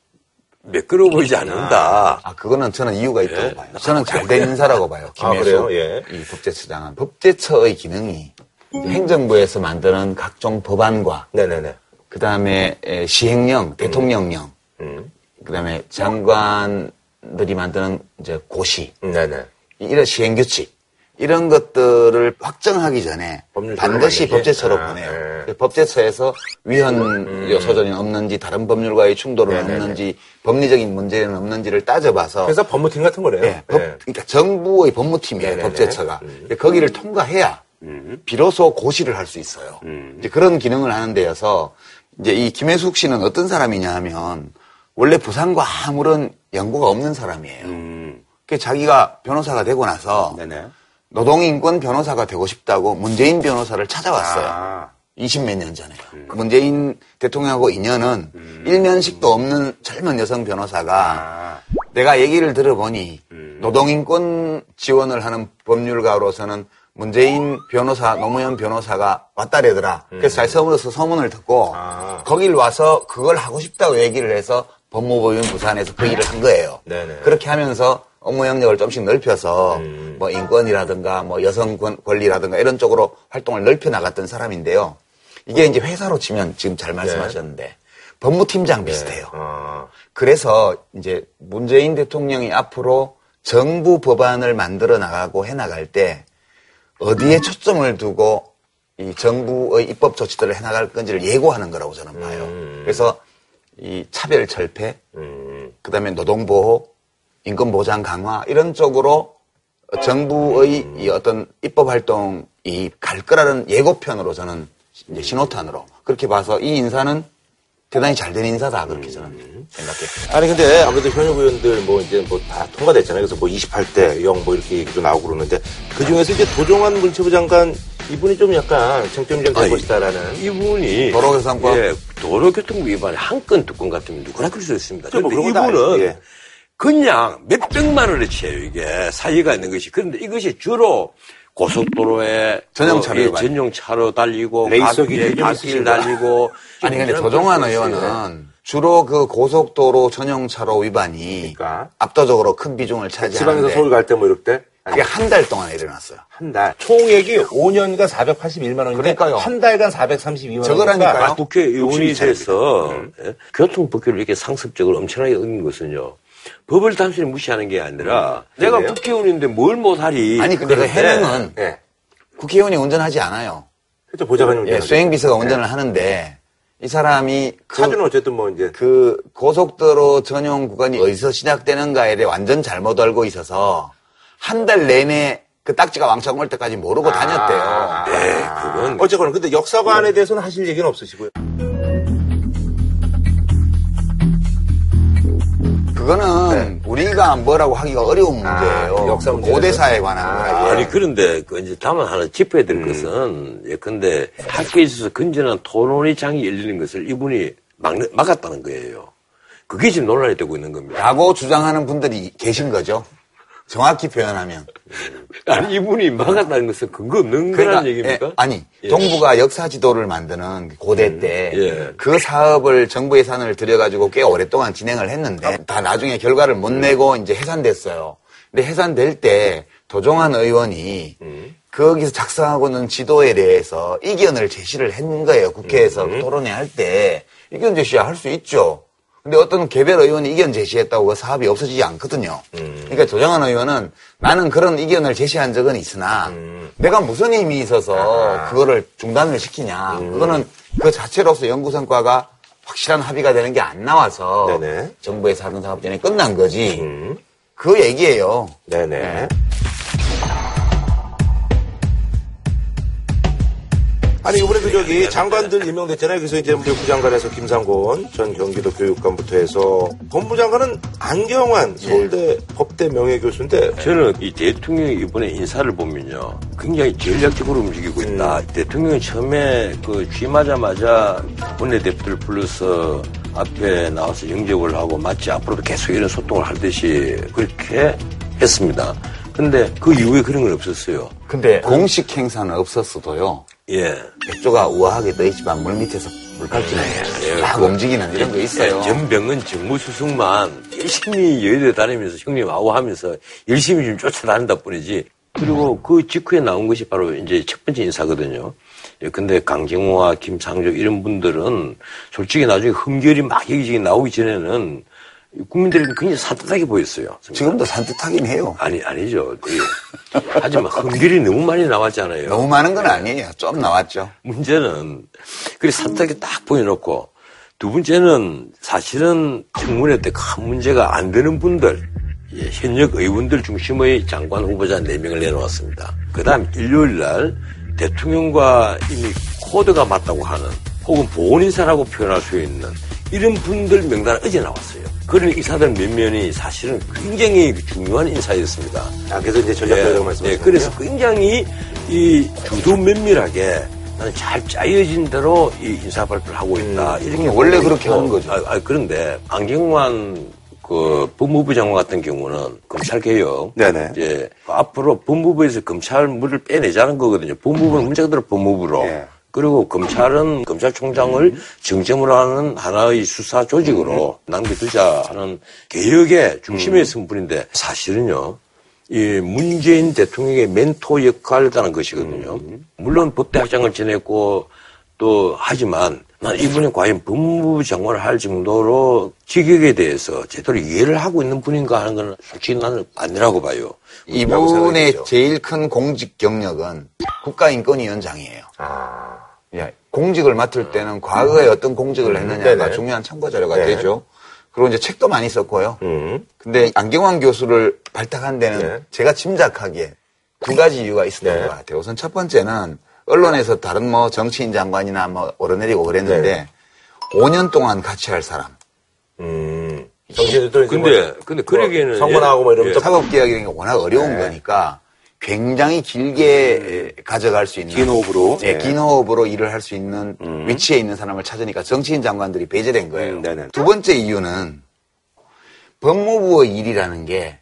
매끄러워 보이지 않는다. 아, 그거는 저는 이유가 있다고 예. 봐요. 저는 잘된 인사라고 봐요. 아, 김혜수 그래요? 예. 이 법제처장은. 법제처의 기능이 행정부에서 만드는 각종 법안과 네네네. 그 다음에 시행령, 대통령령, 음. 그 다음에 장관들이 만드는 이제 고시, 네네. 이런 시행규칙, 이런 것들을 확정하기 전에 반드시 법제처로 아, 보내요. 예. 그 법제처에서 위헌 요소전이 없는지, 다른 법률과의 충돌은 네네네. 없는지, 법리적인 문제는 없는지를 따져봐서 그래서 법무팀 같은 거네요. 예, 법, 네. 그러니까 정부의 법무팀이에요, 네네네. 법제처가. 음. 거기를 통과해야 비로소 고시를 할 수 있어요. 이제 그런 기능을 하는 데여서 이제 이 김혜숙 씨는 어떤 사람이냐 하면 원래 부산과 아무런 연고가 없는 사람이에요. 그 자기가 변호사가 되고 나서 네네. 노동인권 변호사가 되고 싶다고 문재인 변호사를 찾아왔어요. 아. 20몇 년 전에. 그 문재인 대통령하고 인연은 일면식도 없는 젊은 여성 변호사가 아. 내가 얘기를 들어보니 노동인권 지원을 하는 법률가로서는 문재인 변호사, 노무현 변호사가 왔다래더라. 그래서 잘 서울에서 소문을 듣고 아. 거길 와서 그걸 하고 싶다고 얘기를 해서 법무부인 부산에서 그 일을 한 거예요. 네네. 그렇게 하면서 업무 영역을 좀씩 넓혀서 뭐 인권이라든가 뭐 여성 권- 권리라든가 이런 쪽으로 활동을 넓혀 나갔던 사람인데요. 이게 이제 회사로 치면 지금 잘 말씀하셨는데 법무팀장 비슷해요. 아. 그래서 이제 문재인 대통령이 앞으로 정부 법안을 만들어 나가고 해 나갈 때 어디에 초점을 두고 이 정부의 입법 조치들을 해 나갈 건지를 예고하는 거라고 저는 봐요. 그래서 이 차별 철폐, 그다음에 노동 보호, 인권 보장 강화 이런 쪽으로 정부의 이 어떤 입법 활동이 갈 거라는 예고편으로 저는 이제 신호탄으로 그렇게 봐서 이 인사는 대단히 잘 된 인사다 그렇게 저는 생각해요. 아니 근데 아무래도 현역 의원들 뭐 이제 뭐 다 통과됐잖아요. 그래서 뭐 28대 0 뭐 이렇게 얘기도 나오고 그러는데 그 중에서 이제 도종환 문체부 장관 이분이 좀 약간 쟁점이 좀될 아니, 것이다라는. 이분이 도로교통법? 예, 도로교통법 위반에 한건 두 건 같으면 누구나 그럴 수 있습니다. 뭐 그런데 그런 것도 이분은. 예. 그냥 몇 백만 원어치예요 이게 사이가 있는 것이. 그런데 이것이 주로 고속도로에 전용 차로 어, 예, 위반. 전용 차로 달리고 레이서기 있으신가? 달리고 아니 근데 조정환 의원은 주로 그 고속도로 전용 차로 위반이 그러니까. 압도적으로 큰 비중을 지방에서 차지하는데 서울 갈 때 뭐 이럴 때. 그게 한 달 동안에 일어났어요. 한 달. 총액이 5년간 481만 원인데 그러니까요. 한 달간 432만 원. 저거라니까요. 아, 국회의원이. 돼서 예? 교통법규를 이렇게 상습적으로 엄청나게 어긴 것은요. 법을 단순히 무시하는 게 아니라 내가 그래요? 국회의원인데 뭘 못하리. 아니 근데 그 해명은 예. 국회의원이 운전하지 않아요. 그렇죠. 보좌관이 예. 수행비서가 운전을 하는데 이 사람이 그, 차주는 어쨌든 뭐 이제 그 고속도로 전용 구간이 어디서 시작되는가에 대해 완전 잘못 알고 있어서 한 달 내내 그 딱지가 왕창 올 때까지 모르고 다녔대요. 네, 그건 어쨌거나 근데 역사관에 대해서는 하실 얘기는 없으시고요. 그거는 우리가 뭐라고 하기가 어려운 문제예요. 아, 역사 문제에서? 고대사에 관한 아, 거예요. 아니 그런데 그 이제 다만 하나 짚어야 될 것은 예컨대 학교에 있어서 건전한 토론의 장이 열리는 것을 이분이 막, 막았다는 거예요. 그게 지금 논란이 되고 있는 겁니다. 라고 주장하는 분들이 계신 거죠. 정확히 표현하면. 아니 이분이 막았다는 것은 근거 없는 거라는 얘기입니까? 예, 아니 예. 동부가 역사 지도를 만드는 고대 때 예. 그 사업을 정부 예산을 들여가지고 꽤 오랫동안 진행을 했는데 다 나중에 결과를 못 내고 이제 해산됐어요. 근데 해산될 때 도종환 의원이 거기서 작성하고 있는 지도에 대해서 이견을 제시를 한 거예요. 국회에서 토론회 할 때 이견 제시야 할 수 있죠. 근데 어떤 개별 의원이 이견 제시했다고 그 사업이 없어지지 않거든요. 그러니까 조정환 의원은 나는 그런 이견을 제시한 적은 있으나 내가 무슨 힘이 있어서 그거를 중단을 시키냐. 그거는 그 자체로서 연구 성과가 확실한 합의가 되는 게 안 나와서 네네. 정부에서 하던 사업전이 끝난 거지. 그 얘기예요. 네네. 아니 이번에 그 저기 장관들 임명됐잖아요. 그래서 이제 우리 부장관에서 김상곤 전 경기도 교육감부터 해서 법무장관은 안경환 서울대 법대 명예교수인데 저는 이 대통령이 이번에 인사를 보면요. 굉장히 전략적으로 움직이고 있다. 대통령이 처음에 그 취임하자마자 원내대표들 불러서 앞에 나와서 영접을 하고 마치 앞으로도 계속 이런 소통을 하듯이 그렇게 했습니다. 근데 그 이후에 그런 건 없었어요. 근데 공식 행사는 없었어도요. 예. 백조가 우아하게 떠 있지만 물 밑에서 물갈치는 예, 막 그- 움직이는 이런 거 있어요. 예, 전병은 정무수석만 열심히 여의도 다니면서 형님 아우 하면서 열심히 좀 쫓아다닌다 뿐이지. 그리고 그 직후에 나온 것이 바로 이제 첫 번째 인사거든요. 예, 근데 강경호와 김상조 이런 분들은 솔직히 나중에 흠결이 막 여기저기 나오기 전에는 국민들에게 굉장히 산뜻하게 보였어요. 지금도 산뜻하긴 해요. 아니, 아니죠. 그, 하지만 흠결이 너무 많이 나왔잖아요. 너무 많은 건 아니에요. 좀 나왔죠. 문제는 그리 산뜻하게 딱 보여놓고 두 번째는 사실은 청문회 때 큰 문제가 안 되는 분들 예, 현역 의원들 중심의 장관 후보자 4명을 내놓았습니다. 그 다음 일요일 날 대통령과 이미 코드가 맞다고 하는 혹은 보훈인사라고 표현할 수 있는 이런 분들 명단은 어제 나왔어요. 그런 인사들 몇 면이 사실은 굉장히 중요한 인사였습니다. 아, 그래서 이제 전략적으로 예, 말씀하시는 예, 그래서 굉장히 이 주도 면밀하게 나는 잘 짜여진 대로 이 인사 발표를 하고 있다. 이렇게 원래 그렇게. 하는 거죠. 아, 아, 그런데 안경환 그 법무부 장관 같은 경우는 검찰 개혁 네네. 이제 앞으로 법무부에서 검찰물을 빼내자는 거거든요. 법무부는 문제가 들어 법무부로. 예. 그리고 검찰은 검찰총장을 정점으로 하는 하나의 수사 조직으로 남겨두자 하는 개혁의 중심에 선 분인데 사실은요. 이 문재인 대통령의 멘토 역할을 하는 것이거든요. 물론 법대학장을 지냈고 또 하지만 난 이분이 과연 법무부 장관을 할 정도로 직역에 대해서 제대로 이해를 하고 있는 분인가 하는 건 솔직히 나는 아니라고 봐요. 이분의. 제일 큰 공직 경력은 국가인권위원장이에요. 아, 예, 공직을 맡을 때는 과거에 어떤 공직을 했느냐가 네네. 중요한 참고 자료가 네. 되죠. 그리고 이제 책도 많이 썼고요. 음. 근데 안경환 교수를 발탁한 데는 네. 제가 짐작하기에 두 가지 이유가 있었던 네. 것 같아요. 우선 첫 번째는 언론에서 다른 뭐 정치인 장관이나 뭐 오르내리고 그랬는데 네. 5년 동안 같이 할 사람. 음. 정신도 근데, 근데 그러기에는. 선거나하고 뭐 이러면 예. 또 사법 개혁이라는 게 워낙 어려운 네. 거니까 굉장히 길게 가져갈 수 있는 긴 호흡으로. 예, 네. 긴 호흡으로 일을 할 수 있는 위치에 있는 사람을 찾으니까 정치인 장관들이 배제된 거예요. 음, 네네. 두 번째 이유는 법무부의 일이라는 게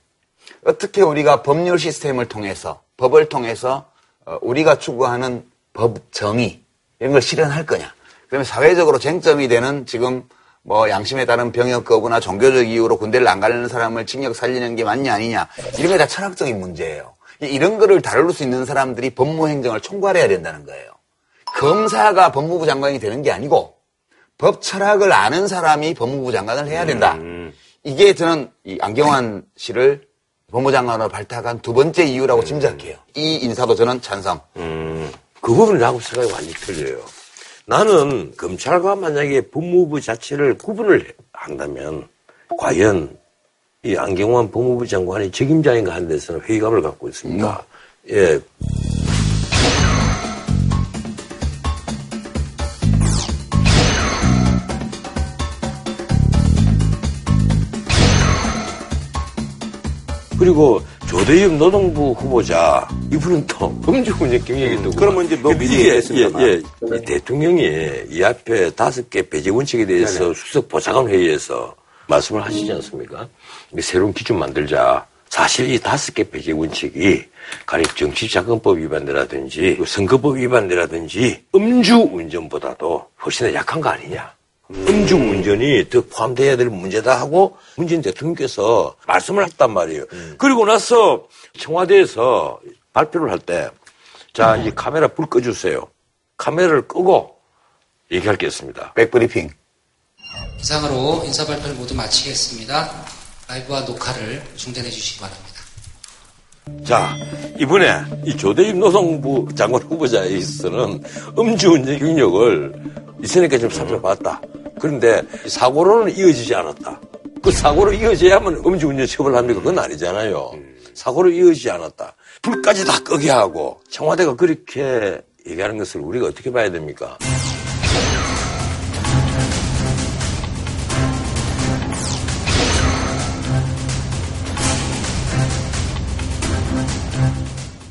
어떻게 우리가 법률 시스템을 통해서 법을 통해서 어, 우리가 추구하는 법 정의 이런 걸 실현할 거냐. 그다음에 사회적으로 쟁점이 되는 지금 뭐 양심에 따른 병역 거부나 종교적 이유로 군대를 안 가려는 사람을 징역 살리는 게 맞냐 아니냐 이런 게 다 철학적인 문제예요. 이- 이런 거를 다룰 수 있는 사람들이 법무 행정을 총괄해야 된다는 거예요. 검사가 법무부 장관이 되는 게 아니고 법 철학을 아는 사람이 법무부 장관을 해야 된다. 이게 저는 이 안경환 씨를 법무장관으로 발탁한 두 번째 이유라고 짐작해요. 이 인사도 저는 찬성. 그 부분은 나하고 생각이 완전히 틀려요. 나는 검찰과 만약에 법무부 자체를 구분을 한다면 과연 이 안경환 법무부 장관이 책임자인가 하는 데서는 회의감을 갖고 있습니다. 예. 그리고 조대엽 노동부 후보자 이분은 또 음주운전 경력이 있고 그러면 이제 뭐 미리 이게, 얘기했습니다만. 예, 예. 이 대통령이 이 앞에 다섯 개 배제 원칙에 대해서 수석 보좌관 회의에서 말씀을 하시지 않습니까? 이 새로운 기준 만들자. 사실 이 다섯 개 배제 원칙이 가령 정치자금법 위반이라든지 그 선거법 위반이라든지 음주운전보다도 훨씬 더 약한 거 아니냐. 음주운전이 더 포함돼야 될 문제다 하고 문재인 대통령께서 말씀을 했단 말이에요. 그리고 나서 청와대에서 발표를 할 때, 자, 이제 카메라 불 꺼주세요. 카메라를 끄고 얘기할 게 있습니다. 백브리핑. 이상으로 인사 발표를 모두 마치겠습니다. 라이브와 녹화를 중단해 주시기 바랍니다. 자, 이번에 이 조대입 노동부 장관 후보자에 있어서는 음주운전 경력을 있으니까 좀 살펴봤다. 그런데 이 사고로는 이어지지 않았다. 그 사고로 이어져야만 음주운전 처벌합니까? 그건 아니잖아요. 사고로 이어지지 않았다. 불까지 다 끄게 하고 청와대가 그렇게 얘기하는 것을 우리가 어떻게 봐야 됩니까?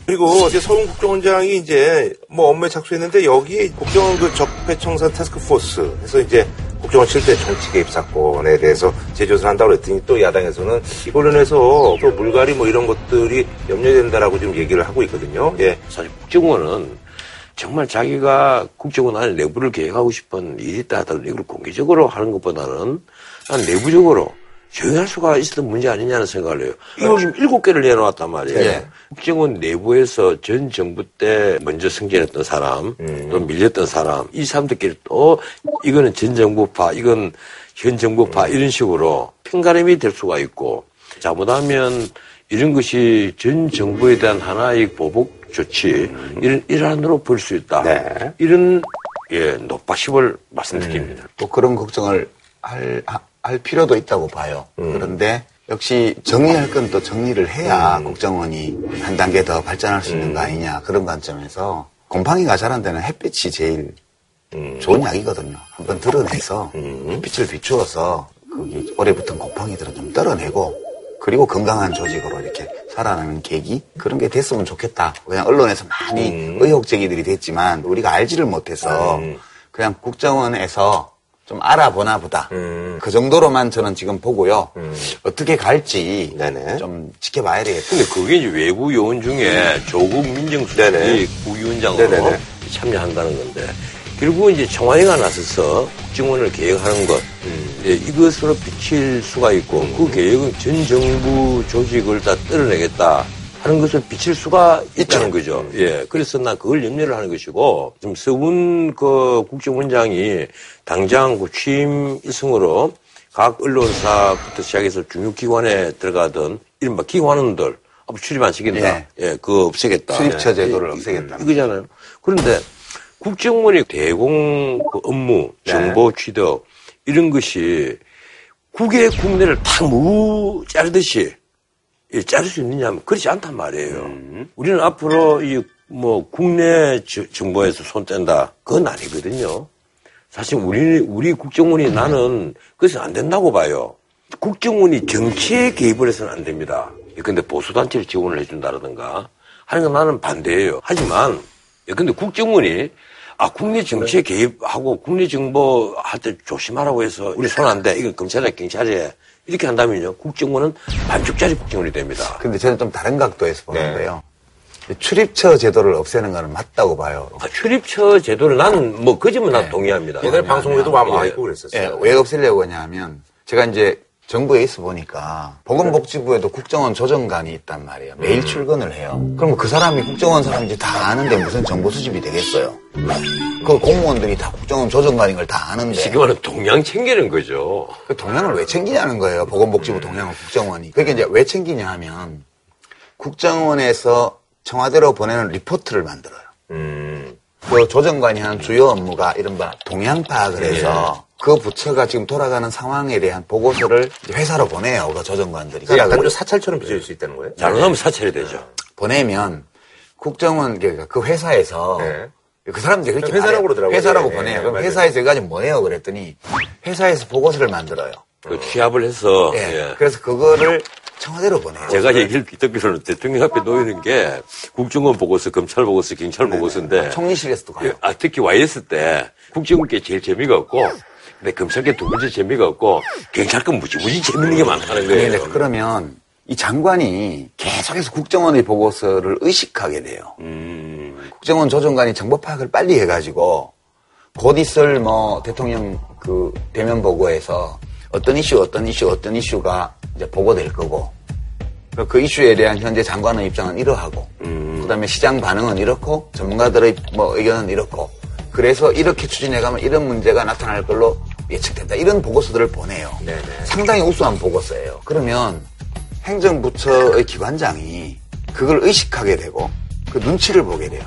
그리고 이제 서훈 국정원장이 이제 뭐 업무에 착수했는데 여기 국정원 그 적폐청산 타스크포스 해서 이제 국정원 7대 정치 개입 사건에 대해서 재조사를 한다고 그랬더니 또 야당에서는 이 관련해서 또 물갈이 뭐 이런 것들이 염려된다라고 지금 얘기를 하고 있거든요. 예. 사실 국정원은 정말 자기가 국정원 안에 내부를 계획하고 싶은 일이 있다 하더라도 이걸 공개적으로 하는 것보다는 난 내부적으로 조용할 수가 있었던 문제 아니냐는 생각을 해요. 이거 지금 일곱 개를 내놓았단 말이에요. 네. 국정원 내부에서 전 정부 때 먼저 승진했던 사람, 또 밀렸던 사람, 이 사람들끼리 또 이거는 전 정부파, 이건 현 정부파 이런 식으로 편가름이 될 수가 있고 잘못하면 이런 것이 전 정부에 대한 하나의 보복 조치 이런 일환으로 볼 수 있다. 네. 이런 예 높아심을 말씀드립니다. 또 그런 걱정을 할, 하- 할 필요도 있다고 봐요. 그런데 역시 정리할 건 또 정리를 해야 국정원이 한 단계 더 발전할 수 있는 거 아니냐 그런 관점에서 곰팡이가 자란 데는 햇빛이 제일 음. 좋은 약이거든요. 한번 드러내서 햇빛을 비추어서 거기 오래 붙은 곰팡이들은 좀 떨어내고 그리고 건강한 조직으로 이렇게 살아나는 계기 그런 게 됐으면 좋겠다. 그냥 언론에서 많이 음. 의혹 제기들이 됐지만 우리가 알지를 못해서 그냥 국정원에서 좀 알아보나 보다. 음. 그 정도로만 저는 지금 보고요. 어떻게 갈지 네네. 좀 지켜봐야 되겠다. 근데 그게 이제 외부 요원 중에 조국 민정수석이 네네네. 참여한다는 건데 결국 이제 청와대가 나서서 국정원을 개혁하는 것 예, 이것으로 비칠 수가 있고 그 계획은 전 정부 조직을 다 떨어내겠다 하는 것을 비칠 수가 있다는 거죠. 예, 그래서 난 그걸 염려를 하는 것이고 좀 서훈 그 국정원장이 당장 그 취임 일성으로 각 언론사부터 시작해서 중요기관에 들어가던 이른바 기관원들 앞으로 출입 안 시킨다. 예, 그거 없애겠다. 출입처 예, 제도를 이- 없애겠다. 이거잖아요. 그런데 국정원의 대공 그 업무, 네. 정보 취득 이런 것이 국외 국내를 탁무 자르듯이 예, 자를 수 있느냐면 그렇지 않단 말이에요. 음. 우리는 앞으로 이 뭐 국내 저- 정보에서 손 뗀다 그건 아니거든요. 사실 우리 우리 국정원이 나는 그래서 안 된다고 봐요. 국정원이 정치에 개입을 해서는 안 됩니다. 근데 보수단체를 지원을 해준다라든가 하는 건 나는 반대예요. 하지만 근데 국정원이 아 국내 정치에 개입하고 국내 정보 할 때 조심하라고 해서 우리 손 안 대. 이건 검찰이나 경찰에 이렇게 한다면요. 국정원은 반쪽짜리 국정원이 됩니다. 근데 저는 좀 다른 각도에서 네. 보는데요. 출입처 제도를 없애는 거는 맞다고 봐요. 아, 출입처 제도를 나는 뭐그 점은 난 동의합니다. 옛날에 방송에도 와, 와 예. 있고 그랬었어요. 예, 왜 없애려고 하냐면 제가 이제 정부에 있어 보니까 보건복지부에도 국정원 조정관이 있단 말이에요. 매일 출근을 해요. 그럼 그 사람이 국정원 사람인지 다 아는데 무슨 정보 수집이 되겠어요? 그 공무원들이 다 국정원 조정관인 걸 다 아는데 지금 하는 동양 챙기는 거죠. 그 동향을 왜 챙기냐는 거예요. 보건복지부 동향을 국정원이. 그게 이제 왜 챙기냐 하면 국정원에서 청와대로 보내는 리포트를 만들어요. 그 조정관이 하는 주요 업무가 이른바 동향 파악을 해서 그 부처가 지금 돌아가는 상황에 대한 보고서를 회사로 보내요. 그 조정관들이. 그 약간 좀 사찰처럼 빚을 수 있다는 거예요? 잘못하면 사찰이 되죠. 보내면 국정원 그러니까 그 회사에서 네. 그 사람들이 그렇게 회사라고. 그러더라고요. 회사라고 네, 보내요. 네, 그럼 맞아요. 회사에서 이거 가지고 뭐해요? 그랬더니 회사에서 보고서를 만들어요. 그 취합을 해서 예. 예. 그래서 그거를 청와대로 보내요. 제가 얘기를 듣기로는 대통령 앞에 놓이는 게 국정원 보고서, 검찰 보고서, 경찰 보고서인데 총리실에서도 가요. 예, 아, 특히 YS 때 국정원께 제일 재미가 없고 근데 검찰께 두 번째 재미가 없고 경찰께 무지무지 재밌는 게 많다는 거예요. 그러면 이 장관이 계속해서 국정원의 보고서를 의식하게 돼요. 음. 국정원 조정관이 정보 파악을 빨리 해가지고 곧 있을 뭐 대통령 그 대면 보고에서 어떤 이슈, 어떤 이슈, 어떤 이슈가 이제 보고될 거고 그- 그 이슈에 대한 현재 장관의 입장은 이러하고 그다음에 시장 반응은 이렇고 전문가들의 뭐 의견은 이렇고 그래서 이렇게 추진해가면 이런 문제가 나타날 걸로 예측된다 이런 보고서들을 보내요. 상당히 우수한 보고서예요. 그러면 행정부처의 기관장이 그걸 의식하게 되고 그 눈치를 보게 돼요.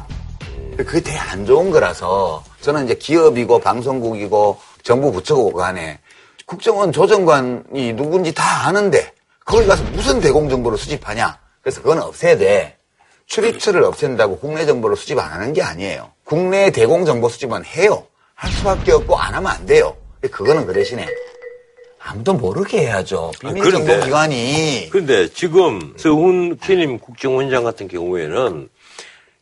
그게 되게 안 좋은 거라서 저는 이제 기업이고 방송국이고 정부 부처고 간에 국정원 조정관이 누군지 다 아는데 거기 가서 무슨 대공 정보를 수집하냐. 그래서 그건 없애야 돼. 출입처를 없앤다고 국내 정보를 수집 안 하는 게 아니에요. 국내 대공 정보 수집은 해요. 할 수밖에 없고 안 하면 안 돼요. 근데 그거는 그 대신에 아무도 모르게 해야죠. 비밀 그런데- 정보 기관이 그런데 지금 서훈 키님 국정원장 같은 경우에는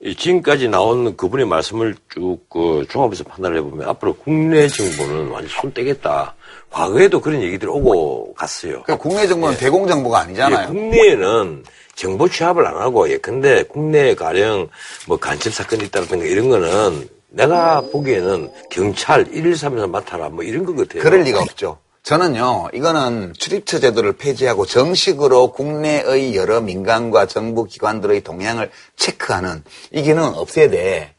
이 지금까지 나온 그분의 말씀을 쭉 그 종합해서 판단을 해보면 앞으로 국내 정보는 완전 손 떼겠다. 과거에도 그런 얘기들이 오고 갔어요. 그 국내 정보는 대공 정보가 예, 아니잖아요. 국내에는 정보 취합을 안 하고, 예, 근데 국내에 가령 뭐 간첩 사건이 있다든가 이런 거는 내가 보기에는 경찰 113에서 맡아라 뭐 이런 것 같아요. 그럴 리가 없죠. 저는요, 이거는 출입처 제도를 폐지하고 정식으로 국내의 여러 민간과 정부 기관들의 동향을 체크하는 이 기능 없애야 돼.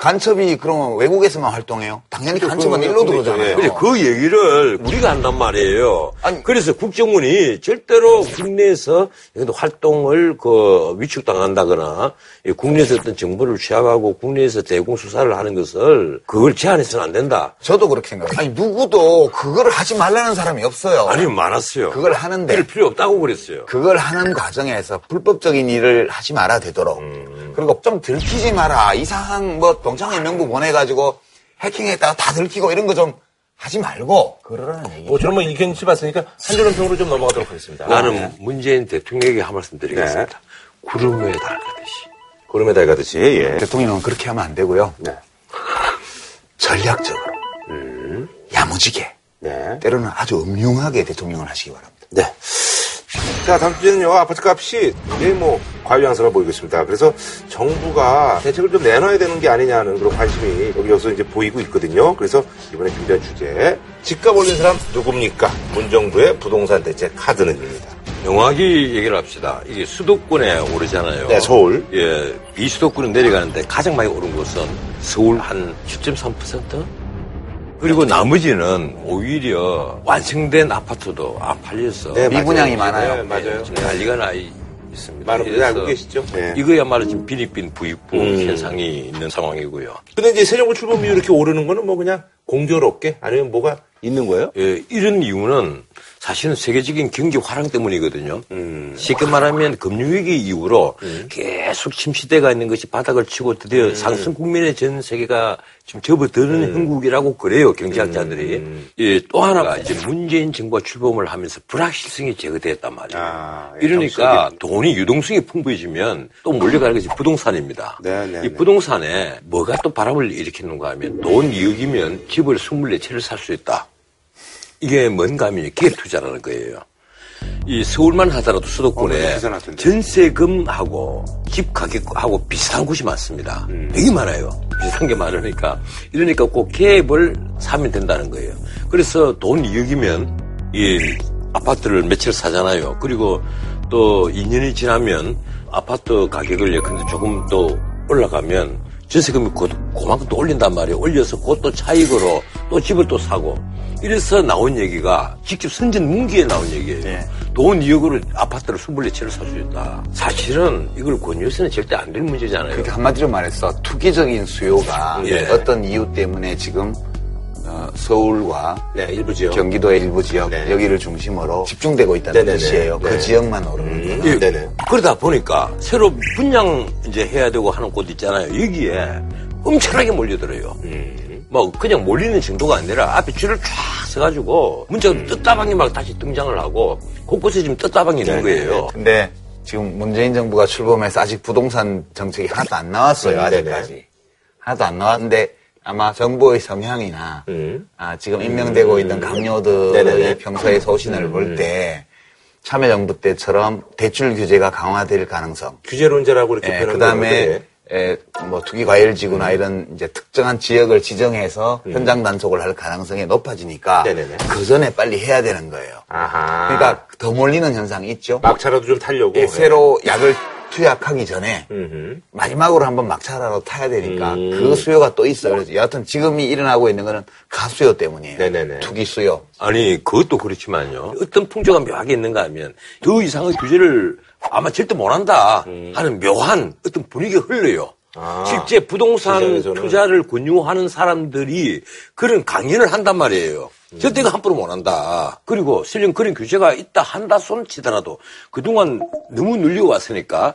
간첩이 그러면 외국에서만 활동해요? 당연히 간첩은 일로 들어오잖아요. 근데 그 얘기를 우리가 한단 말이에요. 아니, 그래서 국정원이 절대로 국내에서 활동을 그 위축당한다거나 이 국내에서 어떤 정보를 취합하고 국내에서 대공 수사를 하는 것을 그걸 제한해서는 안 된다. 저도 그렇게 생각해요. 아니, 누구도 그걸 하지 말라는 사람이 없어요. 아니 많았어요. 그걸 하는데 필요 없다고 그랬어요. 그걸 하는 과정에서 불법적인 일을 하지 말아야 되도록 그리고 좀 들키지 마라. 이상한 뭐 동창회 명부 보내가지고 해킹했다가 다 들키고 이런 거 좀 하지 말고 그러라는 얘기. 뭐 저는 뭐씨 봤으니까 한 줄은 평으로 좀 넘어가도록 하겠습니다. 나는 문재인 대통령에게 한 말씀 드리겠습니다. 구름 위에 달가듯이. 구름에 달가듯이, 예. 대통령은 그렇게 하면 안 되고요. 네. 전략적으로 야무지게 네. 때로는 아주 음흉하게 대통령을 하시기 바랍니다. 네. 자, 다음 주제는요, 아파트 값이 굉장히 뭐, 과유양상을 보이고 있습니다. 그래서 정부가 대책을 좀 내놔야 되는 게 아니냐는 그런 관심이 여기 여기서 이제 보이고 있거든요. 그래서 이번에 준비한 주제, 집값 올린 사람 누굽니까? 문정부의 부동산 대책 카드는입니다. 명확히 얘기를 합시다. 이게 수도권에 오르잖아요. 네, 서울. 예, 비수도권에 내려가는데 가장 많이 오른 곳은 서울 한 10.3%? 그리고 나머지는 오히려 완성된 아파트도 안 팔려서 네, 미분양이 맞아요. 많아요. 네, 맞아요. 지금 난리가 나 있습니다. 많은 알고 계시죠? 네. 이거야말로 지금 비리빈 부익부 음. 현상이 있는 상황이고요. 근데 이제 새 정부 출범 이후 이렇게 오르는 거는 뭐 그냥 공교롭게 아니면 뭐가 있는 거예요? 예, 이런 이유는 사실은 세계적인 경기 화랑 때문이거든요. 음. 쉽게 말하면 금융위기 이후로 계속 침시대가 있는 것이 바닥을 치고 드디어 음. 상승 국면의 전 세계가 지금 접어드는 형국이라고 그래요, 경제학자들이. 음. 예, 또 하나가 이제 문재인 정부가 출범을 하면서 불확실성이 제거됐단 말이에요. 아, 예, 이러니까 돈이 유동성이 풍부해지면 또 몰려가는 것이 부동산입니다. 네, 네, 이 네. 부동산에 뭐가 또 바람을 일으키는가 하면 돈 2억이면 집을 24채를 살 수 있다. 이게 뭔가 하면 기획 투자라는 거예요. 이 서울만 하더라도 어, 수도권에 계산하던데. 전세금하고 집 가격하고 비슷한 곳이 많습니다. 음. 되게 많아요. 비슷한 게 많으니까. 이러니까 꼭 갭을 사면 된다는 거예요. 그래서 돈 2억이면 이 아파트를 며칠 사잖아요. 그리고 또 2년이 지나면 아파트 가격을 예컨대 조금 더 올라가면 전세금이 곧 그만큼 또 올린단 말이에요. 올려서 그것도 차익으로 또 집을 또 사고. 이래서 나온 얘기가 직접 선전 문기에 나온 얘기예요. 네. 돈 2억으로 아파트를 24채를 살수 있다. 사실은 이걸 권유해서는 절대 안 될 문제잖아요. 그러니까 한마디로 말해서 투기적인 수요가 예. 어떤 이유 때문에 지금 어, 서울과 네, 일부 지역. 경기도의 일부 지역 네. 여기를 중심으로 집중되고 있다는 네네네. 뜻이에요. 네. 그 지역만 오르는 거예요. 예, 네네. 그러다 보니까 새로 분양 이제 해야 되고 하는 곳 있잖아요. 여기에 엄청나게 몰려들어요. 뭐 그냥 몰리는 정도가 아니라 앞에 줄을 쫙 서가지고 문자가 뜻다방이 막 다시 등장을 하고 곳곳에 지금 뜻다방이 있는 거예요. 근데 지금 문재인 정부가 출범해서 아직 부동산 정책이 하나도 안 나왔어요. 음, 아직까지. 하나도 안 나왔는데 아마 정부의 성향이나 음. 아, 지금 임명되고 있는 강요들의 네네네. 평소의 소신을 볼 때 참여정부 때처럼 대출 규제가 강화될 가능성. 규제론자라고 이렇게 예, 표현을 그 다음에 하는데 에, 뭐 투기 과열 지구나 이런 이제 특정한 지역을 지정해서 현장 단속을 할 가능성이 높아지니까 네네네. 그 전에 빨리 해야 되는 거예요. 아하. 그러니까 더 몰리는 현상이 있죠. 막차라도 좀 타려고. 예, 새로 약을 투약하기 전에 음흠. 마지막으로 한번 막차라도 타야 되니까 음. 그 수요가 또 있어요. 그래서 여하튼 지금이 일어나고 있는 거는 가수요 때문이에요. 네네네. 투기 수요. 아니 그것도 그렇지만요. 어떤 풍조가 묘하게 있는가 하면 더 이상의 규제를 아마 절대 못한다 하는 묘한 어떤 분위기가 흘러요. 아, 실제 부동산. 투자를 권유하는 사람들이 그런 강연을 한단 말이에요. 절대 그 함부로 못 한다. 그리고 실령 그런 규제가 있다 한다 손 치더라도 그동안 너무 눌려 왔으니까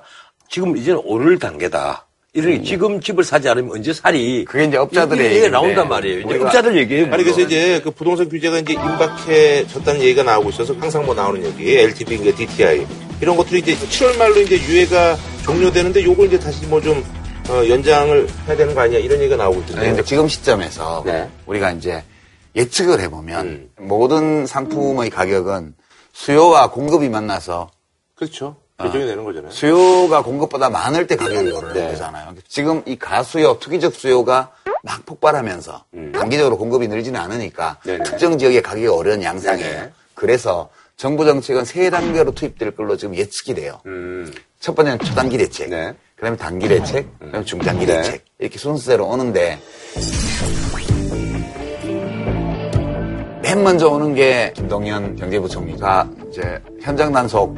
지금 이제는 오를 단계다. 이러니 지금 집을 사지 않으면 언제 살이. 그게 이제 업자들의 얘기가 나온단 말이에요. 이제 업자들 얘기예요. 아니 그래서. 이제 그 부동산 규제가 이제 임박해졌다는 얘기가 나오고 있어서 항상 뭐 나오는 얘기, LTV, 그러니까 DTI 이런 것들이 이제 7월 말로 이제 유예가 종료되는데 요걸 이제 다시 뭐좀 연장을 해야 되는 거 아니야 이런 얘기가 나오고 있던데. 근데 지금 시점에서 네. 우리가 이제 예측을 해보면 음. 모든 상품의 가격은 수요와 공급이 만나서 그렇죠. 결정이 되는 거잖아요. 수요가 공급보다 많을 때 가격이 오르는 네. 거잖아요. 지금 이 가수요, 투기적 수요가 막 폭발하면서 단기적으로 공급이 늘지는 않으니까 음. 네네. 특정 지역의 가격이 오르는 양상이에요. 네네. 그래서 정부 정책은 세 단계로 투입될 걸로 지금 예측이 돼요. 음. 첫 번째는 초단기 대책, 네. 그다음에 단기 대책, 그다음에 중단기 네. 대책 이렇게 순서대로 오는데 맨 먼저 오는 게 김동연 경제부총리가 이제 현장 단속을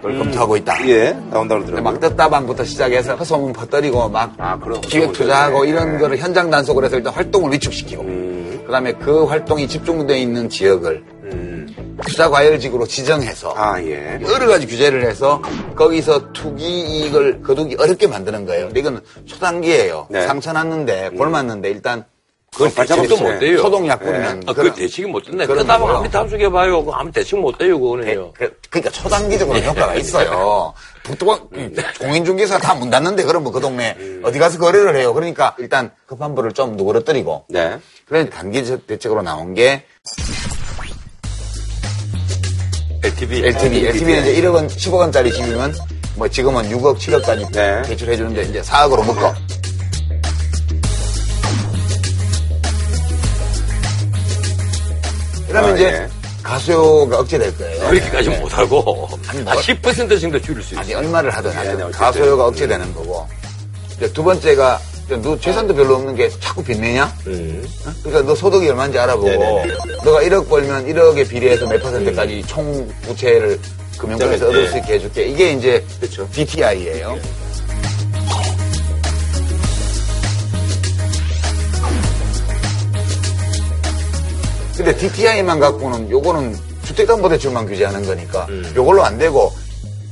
검토하고 있다. 예, 나온다 근데 그러더라고요. 막 뜻다방부터 시작해서 허소문 퍼뜨리고 막 아. 기획 투자하고 이런 거를 현장 단속을 해서 일단 활동을 위축시키고 음. 그다음에 그 활동이 집중되어 있는 지역을 음. 투자 과열지구로 지정해서 아, 예. 여러 가지 규제를 해서 거기서 투기 이익을 거두기 어렵게 만드는 거예요. 근데 이건 초단기예요. 네. 상처 났는데 골 맞는데 일단 그걸 대책도 못 돼요. 소독약 뿌리면 아, 그 대책이 못 된다. 거고요. 아무리 담수해봐요. 그 아무 대책 못 돼요, 그거는요. 그, 그러니까 초단기적으로 효과가 있어요. 북두방 공인중개사가 다문 닫는데 뭐그 동네 어디 가서 거래를 해요. 그러니까 일단 급한 불을 좀 누그러뜨리고 네. 그래서 단기적 대책으로 나온 게 LTV. LTV. LTV는 이제 1억 원, 10억 원짜리 집이면 뭐 지금은 6억, 7억까지 네. 대출해 주는데 이제 4억으로 묶어. 그러면 아, 이제 예. 가수요가 억제될 거예요. 그렇게까지 못하고, 아니, 한 뭐- 10% 정도 줄일 수 아니 있어요. 얼마를 하든 하든 네, 어쨌든. 가소요가 억제되는 거고 이제 두 번째가 너 재산도 별로 없는 게 자꾸 빚내냐? 어? 그러니까 너 소득이 얼마인지 알아보고 음. 네네네. 너가 1억 벌면 1억에 비례해서 몇 퍼센트까지 총 부채를 금융권에서 네. 얻을 수 있게 해줄게 이게 이제 그렇죠. DTI예요. 근데 DTI만 갖고는 요거는 주택담보대출만 규제하는 거니까 음. 요걸로 안 되고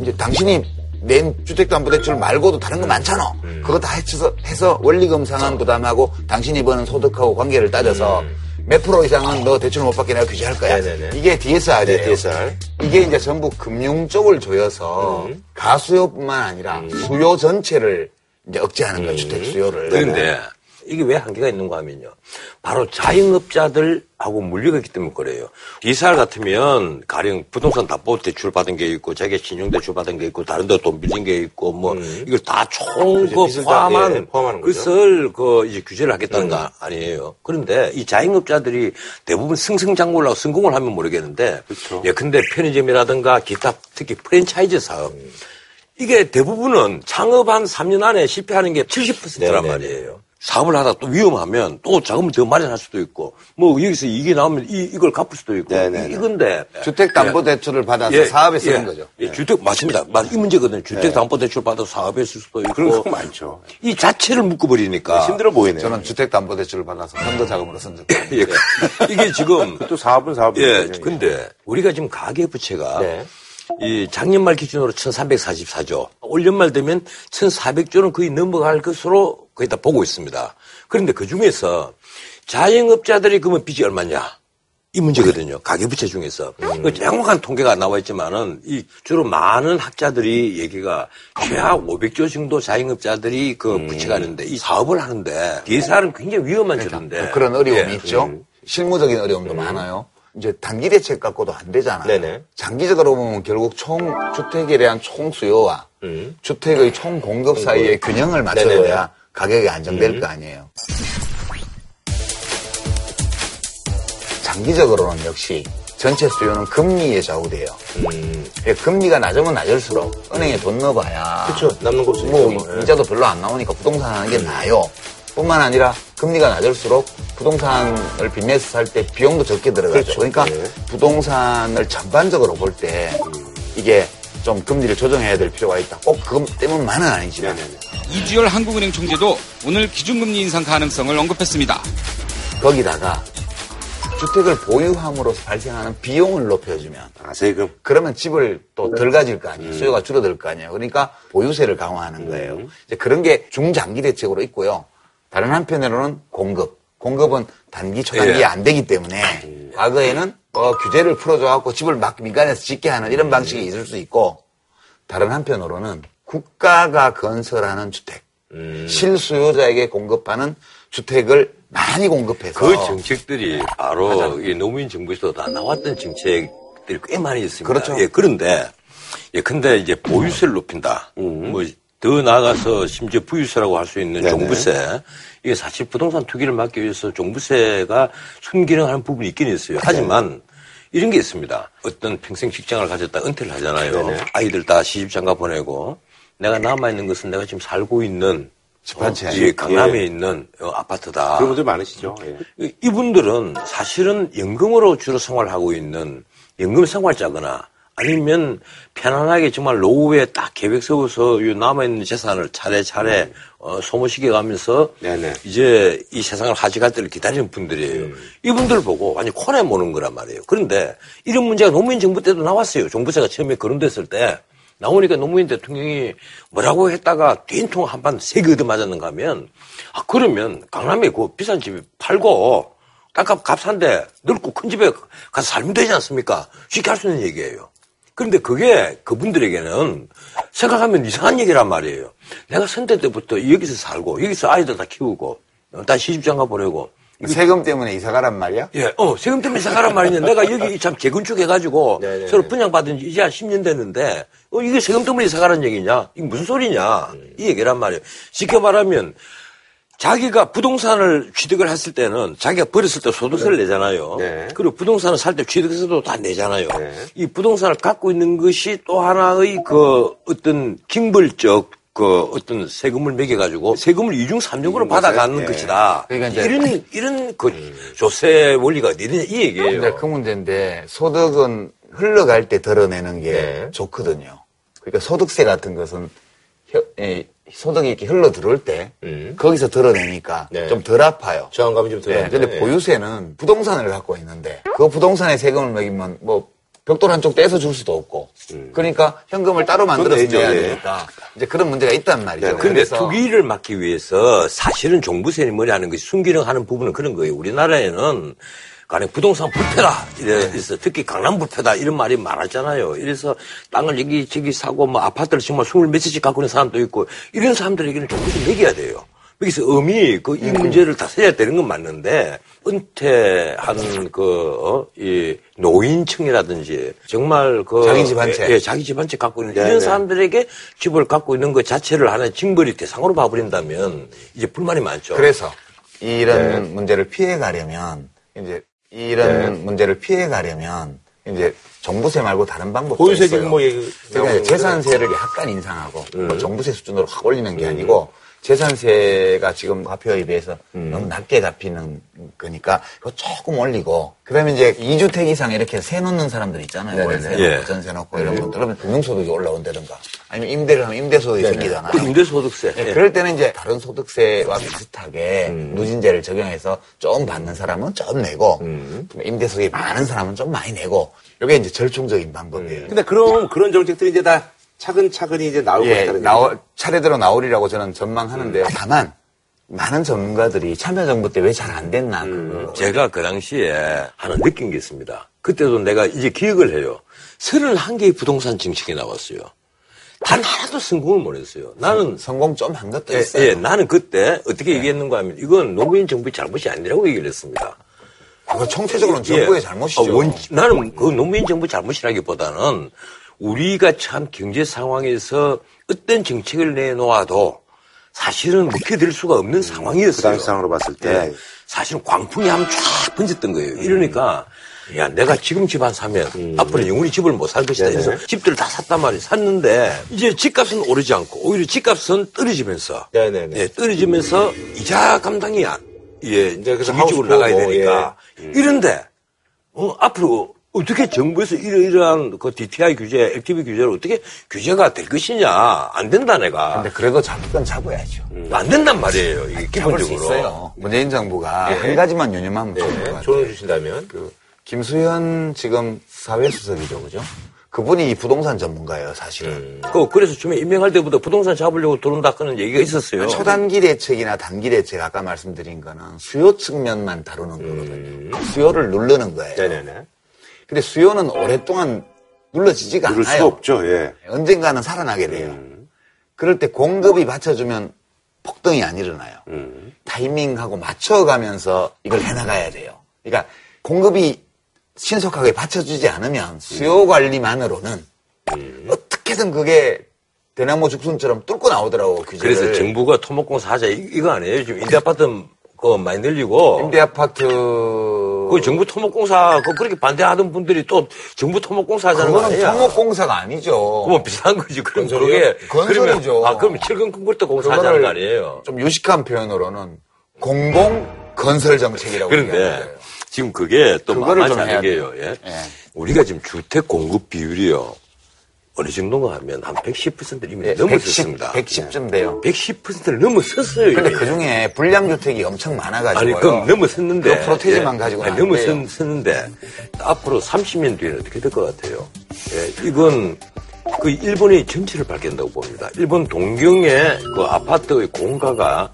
이제 당신이 낸 주택담보대출 말고도 다른 거 많잖아. 음. 그거 다 해서, 해서 원리금 상환 부담하고 당신이 버는 소득하고 관계를 따져서 몇 프로 이상은 너 대출 못 받게 내가 규제할 거야. 음. 네네네. 이게 DSR이에요. 네, DSR. 이게 이제 전부 금융 쪽을 조여서 음. 가수요뿐만 아니라 수요 전체를 이제 억제하는 거예요. 주택 수요를. 그런데 이게 왜 한계가 있는가 하면요. 바로 자영업자들하고 물리가 있기 때문에 그래요. DSR 같으면 가령 부동산 담보 대출 받은 게 있고 자기 신용 대출 받은 게 있고 다른 데 돈 빌린 게 있고 뭐 이걸 다총. 그 빚을 다, 포함한 예, 포함하는. 그것을 그 이제 규제를 하겠다는 거 아니에요. 그런데 이 자영업자들이 대부분 승승장구를 하고 성공을 하면 모르겠는데 그렇죠. 예, 근데 편의점이라든가 기타 특히 프랜차이즈 사업 이게 대부분은 창업 한 3년 안에 실패하는 게 70%란 네네네. 말이에요. 사업을 하다 또 위험하면 또 자금을 더 마련할 수도 있고 뭐 여기서 이게 나오면 이, 이걸 갚을 수도 있고 네네네. 이- 이건데 주택담보대출을 받아서 예, 사업에 쓰는 예, 거죠. 예, 주택 맞습니다. 맞- 이 문제거든요. 주택담보대출 받아서 사업에 쓸 수도 있고 그런 거 많죠. 이 자체를 묶어버리니까 힘들어 보이네요. 저는 주택담보대출을 받아서 선거 자금으로 쓴 적. 예, 이게 지금 또 사업은 사업이죠. 예, 근데 우리가 지금 가계부채가 네. 이 작년 말 기준으로 1344조, 올 연말 되면 1400조는 거의 넘어갈 것으로 거의 다 보고 있습니다. 그런데 그 중에서 자영업자들이 그러면 빚이 얼마냐? 이 문제거든요. 가계부채 중에서. 그 정확한 통계가 나와 있지만은 이 주로 많은 학자들이 얘기가 최하 500조 정도 자영업자들이 그 부채가 있는데 이 사업을 하는데 DSR은 굉장히 위험한 제도인데. 그런 어려움이 예. 있죠. 실무적인 어려움도 많아요. 이제 단기 대책 갖고도 안 되잖아요. 네네. 장기적으로 보면 결국 총 주택에 대한 총 수요와 주택의 총 공급 사이의 균형을 네네네. 가격이 안정될 거 아니에요. 장기적으로는 역시 전체 수요는 금리에 좌우돼요. 예, 금리가 낮으면 낮을수록 은행에 돈 넣어봐야 그렇죠. 남는 거 없으니까. 뭐 뭐, 예. 이자도 별로 안 나오니까 부동산 하는 게 나아요. 뿐만 아니라 금리가 낮을수록 부동산을 빚내서 살 때 비용도 적게 들어가죠. 그렇죠. 그러니까 네. 부동산을 전반적으로 볼 때 이게 좀 금리를 조정해야 될 필요가 있다. 꼭 그것 때문만은 아니지만 네네네. 이주열 한국은행 총재도 오늘 기준금리 인상 가능성을 언급했습니다. 거기다가 주택을 보유함으로써 발생하는 비용을 높여주면 아, 세금. 그러면 집을 또 덜 가질 거 아니에요. 수요가 줄어들 거 아니에요. 그러니까 보유세를 강화하는 거예요. 이제 그런 게 중장기 대책으로 있고요. 다른 한편으로는 공급. 공급은 단기, 초단기에 예. 안 되기 때문에 과거에는 뭐 규제를 풀어줘갖고 집을 막 민간에서 짓게 하는 이런 방식이 있을 수 있고 다른 한편으로는 국가가 건설하는 주택, 실수요자에게 공급하는 주택을 많이 공급해서 그 정책들이 바로 이 노무현 정부에서 다 나왔던 정책들이 꽤 많이 있습니다. 그렇죠. 예, 그런데 예, 근데 이제 보유세를 높인다. 뭐더 나아가서 심지어 부유세라고 할 수 있는 네네. 종부세. 이게 사실 부동산 투기를 막기 위해서 종부세가 순기능하는 부분이 있긴 있어요. 하지만 이런 게 있습니다. 어떤 평생 직장을 가졌다 은퇴를 하잖아요. 네네. 아이들 다 시집장가 보내고 내가 남아있는 것은 내가 지금 살고 있는 집한 채. 어, 이 강남에 예. 있는 어, 아파트다. 그런 분들 많으시죠. 예. 이- 이분들은 사실은 연금으로 주로 생활하고 있는 연금 생활자거나 아니면 편안하게 정말 노후에 딱 계획 세워서 이 남아있는 재산을 차례차례 어, 소모시켜 가면서 네네. 이제 이 세상을 하직할 때를 기다리는 분들이에요. 이분들 보고 완전 코너에 모는 거란 말이에요. 그런데 이런 문제가 노무현 정부 때도 나왔어요. 종부세가 처음에 거론됐을 때 나오니까 노무현 대통령이 뭐라고 했다가 된통 한 판 세게 얻어맞았는가 하면 아 그러면 강남에 그 비싼 집 팔고 땅값 값싼데 넓고 큰 집에 가서 살면 되지 않습니까? 쉽게 할 수 있는 얘기예요. 그런데 그게 그분들에게는 생각하면 이상한 얘기란 말이에요. 내가 선대 때부터 여기서 살고 여기서 아이들 다 키우고 어, 다 시집장가 보내고 세금 때문에 이사 가란 말이야? 예, 어, 세금 때문에 이사 가란 말이냐. 내가 여기 참 재건축해가지고 네네네. 서로 분양받은 지 이제 한 10년 됐는데, 어, 이게 세금 때문에 이사 가란 얘기냐? 이게 무슨 소리냐? 이 얘기란 말이에요. 쉽게 말하면, 자기가 부동산을 취득을 했을 때는 자기가 버렸을 때 소득세를 내잖아요. 네. 그리고 부동산을 살 때 취득세도 다 내잖아요. 네. 이 부동산을 갖고 있는 것이 또 하나의 그 어떤 징벌적 그 어떤 세금을 매겨가지고 세금을 이중 삼중으로 받아가는 네. 것이다. 그러니까 이제 이런 이런 그 조세 원리가 어디 있느냐 이 얘기예요. 근데 그 문제인데 소득은 흘러갈 때 덜어내는 게 네. 좋거든요. 그러니까 소득세 같은 것은 혀- 에, 소득이 이렇게 흘러 들어올 때 음. 거기서 덜어내니까 네. 좀덜 아파요. 저항감이 좀 네. 근데 보유세는 부동산을 갖고 있는데 그 부동산에 세금을 매기면 뭐 벽돌 한쪽 떼서 줄 수도 없고 그러니까 현금을 따로 만들어서 내야 예. 되니까 이제 그런 문제가 있단 말이죠. 네, 근데 그래서 투기를 막기 위해서 사실은 종부세니 뭐니 하는 것이 순기능 하는 부분은 그런 거예요. 우리나라에는 가령 부동산 불패다. 이래서 특히 강남 불패다. 이런 말이 많았잖아요. 이래서 땅을 여기 저기 사고 뭐 아파트를 정말 스물 몇 채씩 갖고 있는 사람도 있고 이런 사람들에게는 종부세 매겨야 돼요. 여기서 음이 그이 문제를 다스려야 되는 건 맞는데 은퇴한 그, 어, 이 노인층이라든지 정말 그 자기 집한 채. 예, 예, 자기 집한 채 갖고 있는 네, 이런 네. 사람들에게 집을 갖고 있는 것 자체를 하나의 징벌이 대상으로 봐버린다면 이제 불만이 많죠. 그래서 이런 네. 문제를 피해 가려면 이제 이런 문제를 피해 가려면 이제 종부세 말고 다른 방법도 보유세 있어요. 뭐 그러니까 나오는 재산세를 약간 인상하고 음. 뭐 종부세 수준으로 확 올리는 게 아니고 재산세가 지금 화폐에 비해서 음. 너무 낮게 잡히는 거니까 그거 조금 올리고 그다음에 이제 2주택 이상 이렇게 세 놓는 사람들 있잖아요. 월세 예. 전세 놓고 이런 분들 그러면 금융소득이 올라온다든가 아니면 임대를 하면 임대소득이 생기잖아요. 그 임대소득세. 네, 예. 그럴 때는 이제 다른 소득세와 비슷하게 음. 누진제를 적용해서 좀 받는 사람은 좀 내고 음. 임대소득이 많은 사람은 좀 많이 내고 이게 이제 절충적인 방법이에요. 근데 그럼 그런 정책들이 이제 다 차근차근히 이제 나올 예, 것이다는 나올, 차례대로 나오리라고 저는 전망하는데 다만 많은 전문가들이 참여정부 때 왜 잘 안 됐나 그거. 제가 그 당시에 하나 느낀 게 있습니다. 그때도 내가 이제 기억을 해요. 31개의 부동산 정책이 나왔어요. 단 하나도 성공을 못 했어요. 나는 성공 좀 한 것도 예, 있어요. 예, 나는 그때 어떻게 얘기했는가 하면 이건 노무현 정부의 잘못이 아니라고 얘기를 했습니다. 그거 총체적으로는 정부의 예. 잘못이죠. 아, 원- 나는 그 노무현 정부 잘못이라기보다는 우리가 참 경제 상황에서 어떤 정책을 내놓아도 사실은 묵혀들 수가 없는 상황이었어요. 그 당시 상황으로 봤을 때. 예. 사실은 광풍이 한번 쫙 번졌던 거예요. 이러니까 야 내가 지금 집 안 사면 앞으로 영원히 집을 못 살 것이다. 음. 그래서 집들을 다 샀단 말이에요. 샀는데 이제 집값은 오르지 않고 오히려 집값은 떨어지면서 네네네. 예, 떨어지면서 이자 감당이 안, 예, 이제 그래서 하우스 나가야 되니까. 예. 이런데, 어, 앞으로 어떻게 정부에서 이러이러한 그 DTI 규제, LTV 규제를 어떻게 규제가 될 것이냐. 안 된다, 내가. 근데 그래도 잡을 건 잡아야죠. 안 된단 말이에요, 이게 수 기본적으로. 있어요. 문재인 정부가 예. 한 가지만 유념하면 좋을 것 네, 같아요. 조언을 주신다면. 그 김수현 지금 사회수석이죠, 그죠? 그분이 이 부동산 전문가예요, 사실은. 그, 그래서 처음에 임명할 때부터 부동산 잡으려고 들어온다 하는 얘기가 있었어요. 초단기 대책이나 단기 대책 아까 말씀드린 거는 수요 측면만 다루는 거거든요. 수요를 누르는 거예요. 네네네. 근데 수요는 오랫동안 눌러지지가 않아요. 수가 없죠, 예. 언젠가는 살아나게 돼요. 그럴 때 공급이 받쳐주면 폭등이 안 일어나요. 음. 타이밍하고 맞춰가면서 이걸 해나가야 돼요. 그러니까 공급이 신속하게 받쳐주지 않으면 수요 관리만으로는 어떻게든 그게 대나무 죽순처럼 뚫고 나오더라고 규제를. 그래서 정부가 토목공사 하자, 이- 이거 아니에요? 지금 임대아파트 그 많이 늘리고. 임대 아파트 그 정부 토목공사, 그 그렇게 반대하던 분들이 또 정부 토목공사 하자는 거 아니야? 토목공사가 아니죠. 그뭐 비슷한 거지. 그럼? 그게 건설이죠. 아, 그럼 철근 콘크리트 공사 하자는 그거를 거 아니에요? 좀 유식한 표현으로는 공공 건설 정책이라고 그런데. 지금 그게 또 만만치 않은 게요. 예? 우리가 지금 주택 공급 비율이요. 어느 정도가 하면 한 110% 이미 예, 넘어섰습니다. 110점 돼요. 110%를 넘어섰어요. 근데 이미. 그 중에 불량주택이 엄청 많아가지고. 아니, 그럼 넘어섰는데. 그 프로테지만 가지고는 아니, 안 돼요. 넘어섰는데, 앞으로 30년 뒤에는 어떻게 될 것 같아요? 예, 이건 그 일본의 정치를 밝힌다고 봅니다. 일본 동경의 그 아파트의 공가가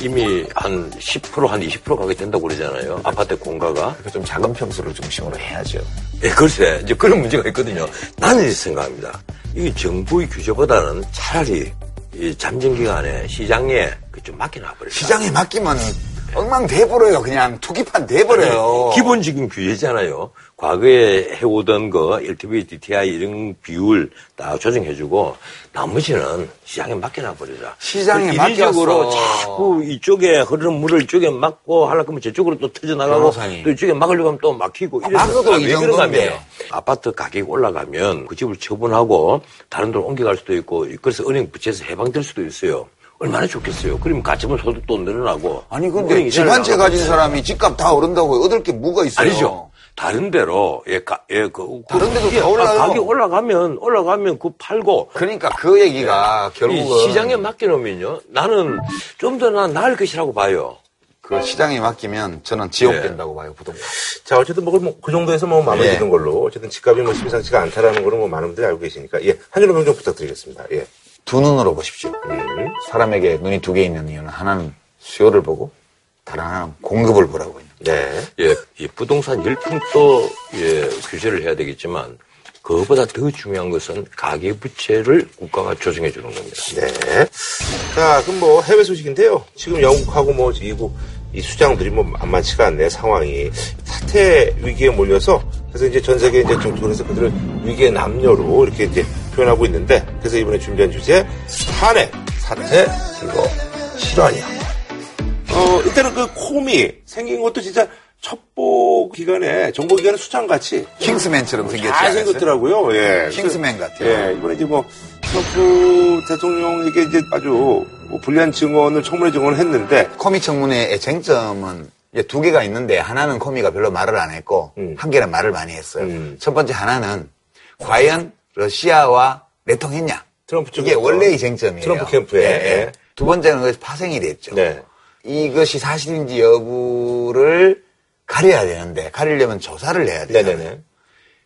이미 한 10%, 한 20% 가게 된다고 그러잖아요. 아파트 공가가. 좀 작은 평수를 중심으로 해야죠. 예, 글쎄, 이제 그런 문제가 있거든요. 나는 생각합니다. 이 정부의 규제보다는 차라리 이 잠정 기간에 시장에 그 좀 맡겨놔버려. 시장에 맡기면 엉망 돼버려요. 그냥 투기판 돼버려요. 기본적인 규제잖아요. 과거에 해오던 거 LTV, DTI 이런 비율 다 조정해주고 나머지는 시장에 맡겨놔 버리자. 시장에 이리적으로 맡겼어. 자꾸 이쪽에 흐르는 물을 이쪽에 막고 하려고 하면 저쪽으로 또 터져 나가고 변호사님. 또 이쪽에 막으려고 하면 또 막히고 이래서 막아도 아, 이 정도인데. 아파트 가격이 올라가면 그 집을 처분하고 다른 데로 옮겨갈 수도 있고 그래서 은행 부채에서 해방될 수도 있어요. 얼마나 좋겠어요. 그러면 가처분 소득도 늘어나고. 아니 근데 집 한채잘 가진. 사람이 집값 다 오른다고 얻을 게 뭐가 있어요? 아니죠. 다른 데로 예, 가, 예, 그 다른 데도 다 올라요. 가격이 올라가면 올라가면 그 팔고 그러니까 그 얘기가 이 결국은 시장에 맡겨놓으면요. 나는 좀 더 나 나을 것이라고 봐요. 그 시장에 맡기면 저는 지옥 예. 된다고 봐요 부동산. 자, 어쨌든 뭐, 그 정도에서 뭐 마무리 예. 짓는 걸로. 어쨌든 집값이 뭐 심상치가 않다라는 거는 뭐 많은 분들이 알고 계시니까. 예. 한 줄로 평좀 부탁드리겠습니다. 예. 두 눈으로 보십시오. 사람에게 눈이 두 개 있는 이유는 하나는 수요를 보고 다른 하나는 공급을 보라고 있는. 네. 예, 이 부동산 열풍도 예, 규제를 해야 되겠지만 그거보다 더 중요한 것은 가계 부채를 국가가 조정해 주는 겁니다. 네. 자, 그럼 뭐 해외 소식인데요. 지금 영국하고 뭐 미국 이 수장들이 뭐 만만치가 않네 상황이 사태 위기에 몰려서 그래서 이제 전 세계 이제 정통에서 그들을 위기의 남녀로 이렇게 이제 표현하고 있는데 그래서 이번에 준비한 주제 탄핵 사태 이거 실화냐. 어 일단은 그 콤이 생긴 것도 진짜 첩보 기관에 정보 기관의 수장 같이 킹스맨처럼 생겼지 잘? 생겼더라고요. 예. 킹스맨 같아요. 예, 이번에 이제 뭐, 트럼프 대통령에게 이제 아주 뭐 불리한 증언을 청문회 증언을 했는데, 코미 청문회의 쟁점은 이제 두 개가 있는데 하나는 코미가 별로 말을 안 했고 음. 한 개는 말을 많이 했어요. 음. 첫 번째 하나는 과연 러시아와 내통했냐? 트럼프 이게. 원래의 쟁점이에요. 트럼프 캠프에. 예, 예. 두 번째는 그것이 파생이 됐죠. 네. 이것이 사실인지 여부를 가려야 되는데 가리려면 조사를 해야 돼요. 네네네.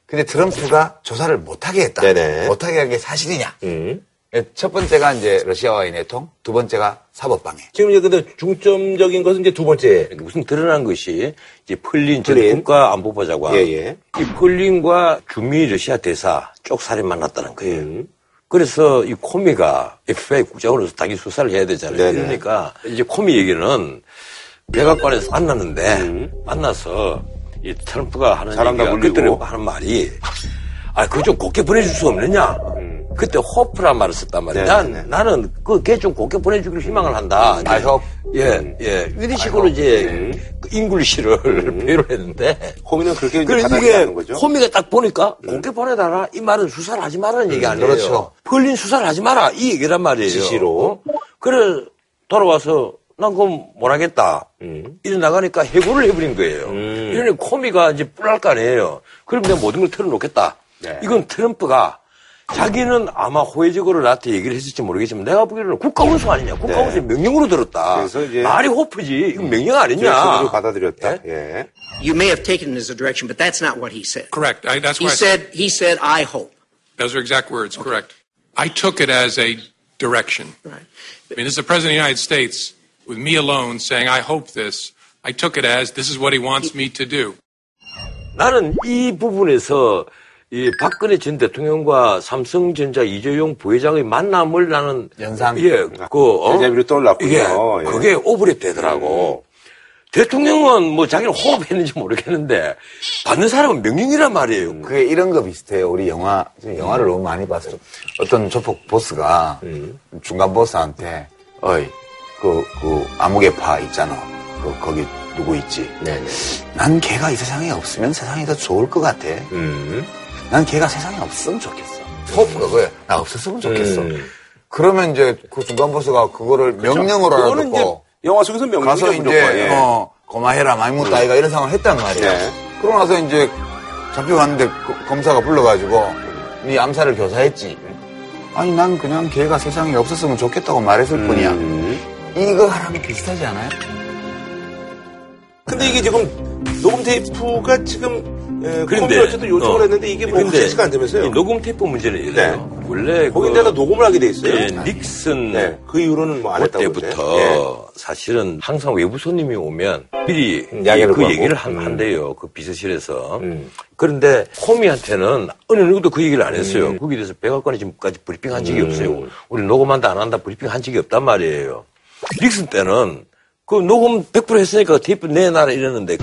근데 트럼프가 조사를 못하게 했다. 네네. 못하게 한 게 사실이냐? 음. 예, 첫 번째가 이제 러시아와의 내통, 두 번째가 사법 방해. 지금 이제 근데 중점적인 것은 이제 두 번째. 우선 드러난 것이 이제 펄린 전 펄린. 국가 안보보좌관 예, 예. 이 펄린과 주미 러시아 대사 쪽 사람이 만났다는 거예요. 음. 그래서 이 코미가 FBI 국장으로서 당연히 수사를 해야 되잖아요. 네네. 그러니까 이제 코미 얘기는 백악관에서 만났는데 음. 만나서 이 트럼프가 하는 얘기가. 그때는 하는 말이 아 그거 좀 곱게 보내줄 수 없느냐. 그때 hope란 말을 썼단 말이야. 음. 네네네. 난 나는 그 걔 좀 곱게 보내주길 희망을 한다. I hope. 예, 예. 이런 식으로 이제 그 English를 표현을 했는데. 코미는 그렇게 이제 그래 이게 거죠. 코미가 딱 보니까 곱게 보내달라 이 말은 수사를 하지 말라는 얘기 아니에요. 그렇죠. 플린 수사를 하지 마라 이 얘기란 말이에요. 지시로. 그래 돌아와서 난 그건 못 하겠다. 이래 나가니까 해고를 해버린 거예요. 음. 이러니 코미가 이제 뿔날 거 아니에요. 그럼 내가 모든 걸 털어놓겠다. 네. 이건 트럼프가 자기는 아마 호의적으로 나한테 얘기를 했을지 모르겠지만 내가 보기에는 국가원수 아니냐. 국가원수 명령으로 들었다. 네. 그래서 이제 말이 호프지. 이건 명령 아니냐. 받아들였다. 예. You may have taken it as a direction, but that's not what he said. Correct. I, that's He why I said, he said, I hope. those are exact words. Correct. I took it as a direction. Right. I mean, this is the president of the United States with me alone saying, "I hope this." I took it as this is what he wants me to do. 나는 이 부분에서 이 박근혜 전 대통령과 삼성전자 이재용 부회장의 만남을 나는 연상. 예, 그 어? 데자뷰로 떠올랐군요. 예, 예. 그게 오버랩 되더라고. 대통령은 뭐 자기는 호흡했는지 모르겠는데 받는 사람은 명령이란 말이에요. 그게 이런 거 비슷해요. 우리 영화, 영화를 너무 많이 봐서. 어떤 조폭 보스가 중간 보스한테, 어이, 그, 그, 암흑의파 있잖아. 그, 거기 누구 있지? 네네. 난 걔가 이 세상에 없으면 세상이 더 좋을 것 같아. 음. 난 걔가 세상에 없으면 좋겠어. 호프 그거야. 나 없었으면 좋겠어. 음. 그러면 이제 그 중간 보스가 그거를 명령으로 이제 알아듣고 영화 속에서 명령이죠, 가서. 이제 예. 어 고마해라 많이 묻다 아이가 이런 상황을 했단 말이에요. 네. 그러고 나서 이제 잡혀갔는데 그- 검사가 불러가지고 네 암살을 교사했지. 아니 난 그냥 걔가 세상에 없었으면 좋겠다고 말했을 뿐이야. 이거 하라면 비슷하지 않아요? 근데 이게 지금 녹음 테이프가 지금 에, 그런데, 컴퓨터 어쨌든 요청을 어. 했는데 이게 뭐 근데 확실치가 안 되면서요. 이 녹음 테이프 문제는 이래요. 원래 거기다가 녹음을 하게 돼 있어요. 예, 닉슨 네, 그 이후로는 뭐 안 했다고 그때부터 그러죠. 사실은 항상 외부 손님이 오면 미리 음, 그. 얘기를 한, 음. 한대요. 그 비서실에서. 그런데 코미한테는 어느 누구도 그 얘기를 안 했어요. 거기에 대해서 백악관이 지금까지 브리핑 한 적이 음. 없어요. 우리 녹음한다 안 한다 브리핑 한 적이 없단 말이에요. 닉슨 때는 그 녹음 100% 했으니까 테이프 내놔라 이랬는데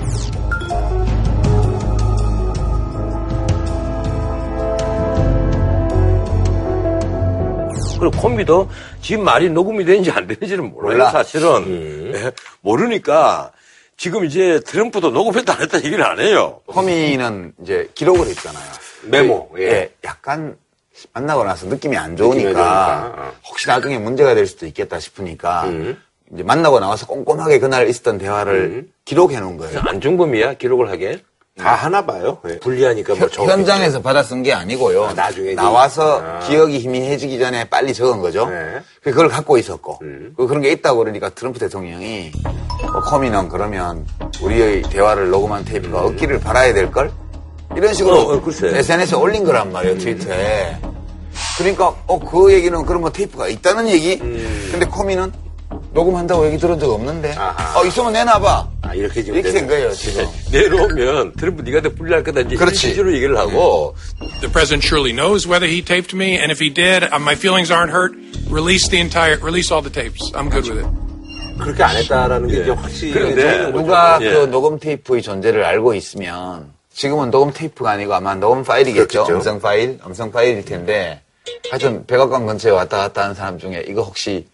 그리고 코미도 지금 말이 녹음이 되는지 안 되는지는 몰라요, 몰라. 사실은. 예, 모르니까 지금 이제 트럼프도 녹음했다 안 했다 얘기를 안 해요. 허미는 이제 기록을 했잖아요. 메모, 예. 예, 약간 만나고 나서 느낌이 안 느낌이 좋으니까 어. 혹시 나중에 문제가 될 수도 있겠다 싶으니까 음. 이제 만나고 나와서 꼼꼼하게 그날 있었던 대화를 음. 기록해 놓은 거예요. 안중범이야, 기록을 하게? 다 하나 봐요. 예. 불리하니까 뭐 저. 현장에서 받아 쓴 게 아니고요. 아, 나중에 나와서 아. 기억이 희미해지기 전에 빨리 적은 거죠. 네. 음. 그걸 갖고 있었고 그리고 그런 게 있다고 그러니까 트럼프 대통령이 뭐 커미는 그러면 우리의 대화를 녹음한 테이프가 없기를 바라야 될 걸? 이런 식으로 어, 어, 글쎄. SNS에 올린 거란 말이에요 트위터에. 그러니까 어 그 얘기는 그러면 테이프가 있다는 얘기? 근데 커미는 녹음한다고 얘기 들은 적 없는데 아하. 어 있으면 내놔봐 아, 이렇게 지금 이렇게 된 거예요 지금. 내려오면 트럼프 네가 더 불리할 거다 이제 그렇지. 취지로 얘기를 하고 The president surely knows whether he taped me, and if he did, uh, my feelings aren't hurt. Release the entire, release all the tapes. I'm good with it. 그렇게 안 했다라는 게 이제 확실히 그런데. 누가 예. 그 녹음 테이프의 존재를 알고 있으면 지금은 녹음 테이프가 아니고 아마 녹음 파일이겠죠. 그렇겠죠. 음성 파일, 음성 파일일 텐데 하여튼 백악관 근처에 왔다 갔다 하는 사람 중에 이거 혹시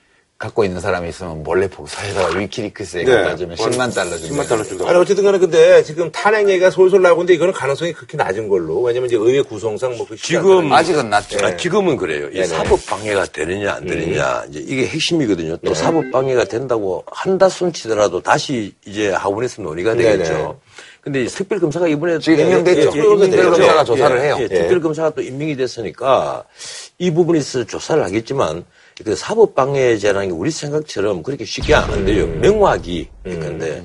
갖고 있는 사람이 있으면 몰래 복사해다가 위키리크스에 네. 갖다 주면 10만 달러 준다. 10만 달러 준다. 아니, 어쨌든 간에 근데 지금 탄핵 얘기가 솔솔 나오고 있는데 이거는 가능성이 극히 낮은 걸로. 왜냐면 이제 의회 구성상 뭐그 지금 아직은 낫죠. 아, 지금은 그래요. 이 네네. 사법 방해가 되느냐 안 되느냐 이제 이게 핵심이거든요. 또 사법 방해가 된다고 한다 손치더라도 다시 이제 하원에서 논의가 네네. 되겠죠. 근데 이 특별검사가 이번에 지금 임명됐죠. 예, 예, 특별검사가. 조사를 해요. 예, 특별검사가 또 임명이 됐으니까 이 부분에 있어서 조사를 하겠지만 그 사법 방해제라는 게 우리 생각처럼 그렇게 쉽게 안 돼요. 음. 명확히 그런데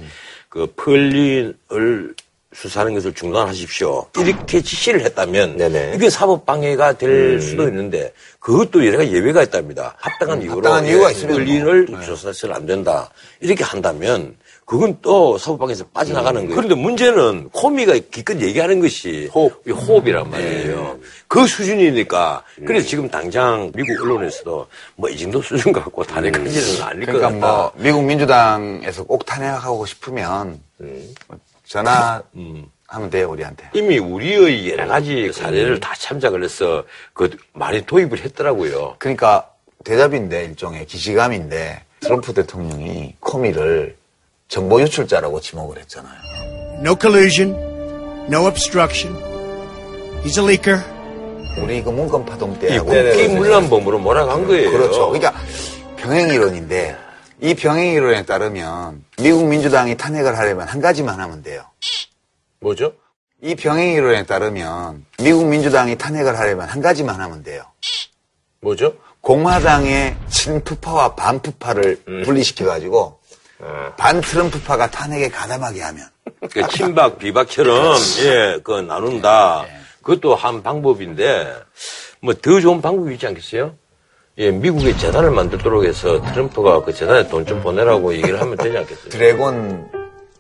그 펄린을 수사하는 것을 중단하십시오. 이렇게 지시를 했다면 네네. 이게 사법 방해가 될 수도 있는데 그것도 여러 가지 예외가 있답니다. 합당한 이유로 합당한 이유가 있으면 펄린을 조사해서는 안 된다. 이렇게 한다면 그건 또 사법 방해에서 빠져나가는 거예요. 그런데 문제는 코미가 기껏 얘기하는 것이 호흡. 이 호흡이란 말이에요. 그 수준이니까 그래서 지금 당장 미국 언론에서도 뭐 이 정도 수준 갖고 탄핵하지는 않을 것 그러니까 같다. 뭐 미국 민주당에서 꼭 탄핵하고 싶으면 뭐 전화 하면 돼요 우리한테. 이미 우리의 여러 가지 사례를 다 참작을 해서 그 많이 도입을 했더라고요. 그러니까 대답인데 일종의 기시감인데 트럼프 대통령이 코미를 정보 유출자라고 지목을 했잖아요. No collusion, no obstruction. He's a leaker. 우리 그 문건 파동 이 때하고 국기 문란범으로 몰아간 거예요. 그렇죠. 그러니까 병행 이론인데 이 병행 이론에 따르면 미국 민주당이 탄핵을 하려면 한 가지만 하면 돼요. 뭐죠? 이 병행 이론에 따르면 미국 민주당이 탄핵을 하려면 한 가지만 하면 돼요. 뭐죠? 공화당의 친푸파와 반푸파를 음. 분리시켜가지고 반 트럼프파가 탄핵에 가담하게 하면 그 친박 비박처럼 예, 그 나눈다. 그것도 한 방법인데 뭐 더 좋은 방법이 있지 않겠어요? 예, 미국의 재단을 만들도록 해서 트럼프가 그 재단에 돈 좀 보내라고 얘기를 하면 되지 않겠어요? 드래곤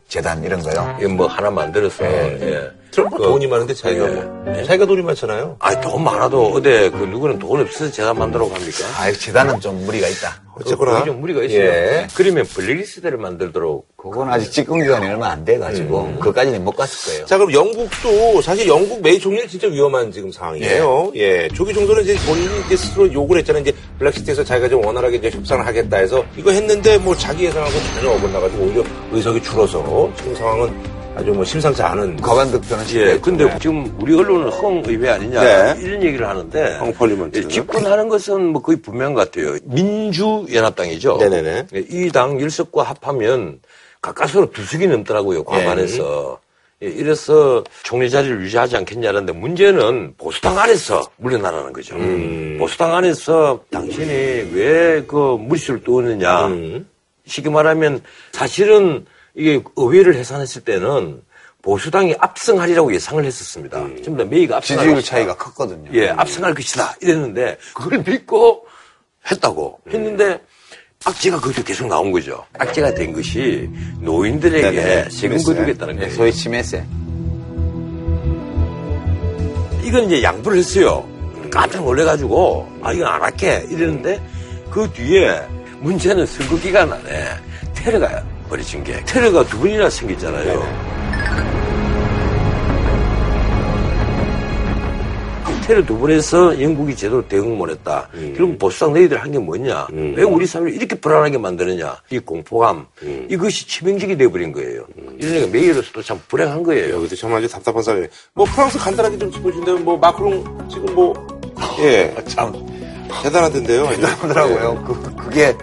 재단 이런 거요. 예, 뭐 하나 만들어서 예. 트럼프 그, 돈이 많은데 자기가 예. 뭐. 자기가 돈이 많잖아요. 아니 돈 많아도 어디 그 누구는 돈 없어서 재단 만들라고 합니까? 아, 재단은 좀 무리가 있다. 어쨌거나. 그게 좀 무리가 있어요. 예. 그러면 블랙리스트를 만들도록 그건 아직 집권 기간이 얼마 안 돼 가지고 음. 그까지는 못 갔을 거예요. 자, 그럼 영국도 사실 영국 메이 총리는 진짜 위험한 지금 상황이에요. 예. 조기 정도는 이제 본인이 이제 스스로 욕을 했잖아요. 이제 블랙시트에서 자기가 좀 원활하게 이제 협상을 하겠다 해서 이거 했는데 뭐 자기 예상하고 전혀 어긋나가지고 오히려 의석이 줄어서 지금 상황은 아주 뭐 심상치 않은. 과반득표는 예, 근데 지금 우리 언론은 허의회 아니냐 네. 이런 얘기를 하는데 헝펄리먼트. 예, 집권하는 것은 뭐 거의 분명한 것 같아요. 민주연합당이죠. 네네네. 이당 일석과 합하면 가까스로 두 석이 넘더라고요. 과반에서. 예, 이래서 총리 자리를 유지하지 않겠냐는데 문제는 보수당 안에서 물러나라는 거죠. 보수당 안에서 당신이 왜그 무리수를 떠오느냐. 쉽게 말하면 사실은 이게 의회를 해산했을 때는 보수당이 압승하리라고 예상을 했었습니다. 전부 다 메이가 압승할 지지율 것이다. 차이가 컸거든요. 예, 압승할 것이다. 이랬는데 그걸 믿고 했다고 했는데 악재가 거기서 계속 나온 거죠. 악재가 된 것이 노인들에게 네네. 세금 치매세. 거두겠다는 네, 거예요. 소위 치매세. 이건 이제 양보를 했어요. 깜짝 놀래가지고 아 이건 안 할게 이랬는데 그 뒤에 문제는 선거 기간 안에 테러가 벌어진 게 테러가 두 번이나 생겼잖아요. 테러 두 번에서 영국이 제대로 대응 못했다. 결국 보수당 너희들 한 게 뭐냐? 왜 우리 사회를 이렇게 불안하게 만드느냐? 이 공포감 이것이 치명적이 돼버린 거예요. 이러니까 메이로서도 참 불행한 거예요. 여기도 정말 아주 답답한 사람이에요. 뭐 프랑스 간단하게 좀 짚어준다면 뭐 마크롱 지금 뭐 예. 참. 대단하던데요. 대단하더라고요. 그, 그게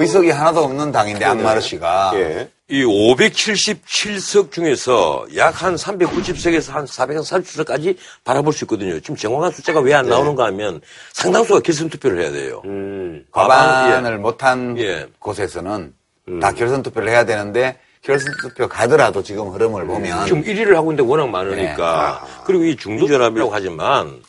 의석이 하나도 없는 당인데 안마르시가 예. 이 577석 중에서 약 한 390석에서 한 430석까지 바라볼 수 있거든요. 지금 정확한 숫자가 왜 안 나오는가 하면 상당수가 결선 투표를 해야 돼요. 과반을 예. 못한 예. 곳에서는 다 결선 투표를 해야 되는데 결선 투표 가더라도 지금 흐름을 보면 지금 1위를 하고 있는데 워낙 많으니까. 그리고 이 중도전압이라고 하지만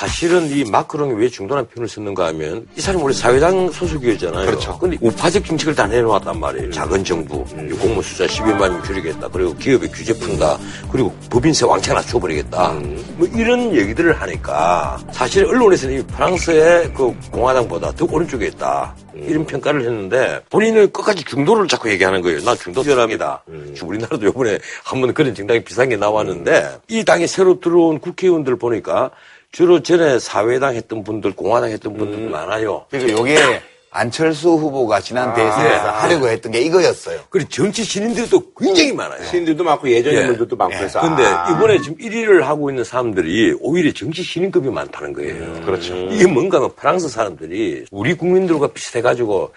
사실은 이 마크롱이 왜 중도한 편을 썼는가 하면 이 사람이 원래 사회당 소속이었잖아요. 그렇죠. 근데 우파적 정책을 다 내놓았단 말이에요. 작은 정부, 이 공무 숫자 12만 줄이겠다. 그리고 기업의 규제 푼다. 그리고 법인세 왕창 낮춰버리겠다. 뭐 이런 얘기들을 하니까 사실 언론에서는 이 프랑스의 그 공화당보다 더 오른쪽에 있다. 이런 평가를 했는데 본인은 끝까지 중도를 자꾸 얘기하는 거예요. 나 중도 전압이다. 지금 우리나라도 이번에 한 번 그런 정당이 비슷한 게 나왔는데 이 당에 새로 들어온 국회의원들 보니까 주로 전에 사회당 했던 분들, 공화당 했던 분들 많아요. 그러니까 요게 안철수 후보가 지난 대선에서 예. 하려고 했던 게 이거였어요. 그리고 정치 신인들도 굉장히 많아요. 신인들도 많고 예전 예. 인물들도 많고 예. 해서 근데 아. 이번에 지금 1위를 하고 있는 사람들이 오히려 정치 신인급이 많다는 거예요. 그렇죠. 이게 뭔가 하면 프랑스 사람들이 우리 국민들과 비슷해가지고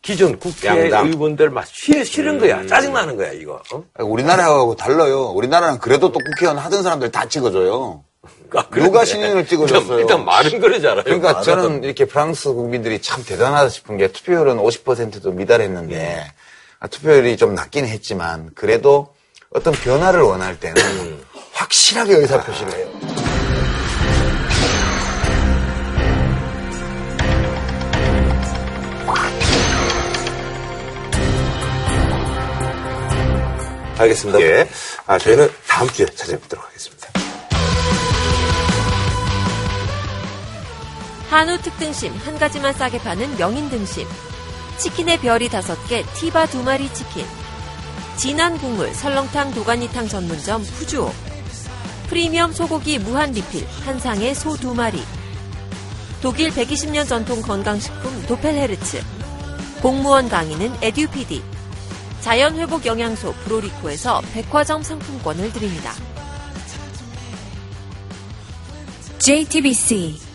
기존. 국회의원들 막 싫, 싫은 거야. 짜증나는 거야, 이거. 어? 우리나라하고 달라요. 우리나라는 그래도 또 국회의원 하던 사람들 다 찍어줘요. 아, 누가 그런데 신인을 찍어줬어요? 일단, 말은 그러잖아요. 그러니까. 저는 이렇게 프랑스 국민들이 참 대단하다 싶은 게 투표율은 50%도 미달했는데 아, 투표율이 좀 낮긴 했지만 그래도 어떤 변화를 원할 때는 확실하게 의사 표시를 해요. 알겠습니다. 예. 아, 저희는 다음 주에 찾아뵙도록 하겠습니다. 한우 특등심 한 가지만 싸게 파는 명인 등심. 치킨의 별이 다섯 개 티바 두 마리 치킨. 진한 국물 설렁탕 도가니탕 전문점 푸주오. 프리미엄 소고기 무한 리필 한 상에 소 두 마리. 독일 120년 전통 건강식품 도펠헤르츠. 공무원 강의는 에듀피디. 자연회복 영양소 브로리코에서 백화점 상품권을 드립니다. JTBC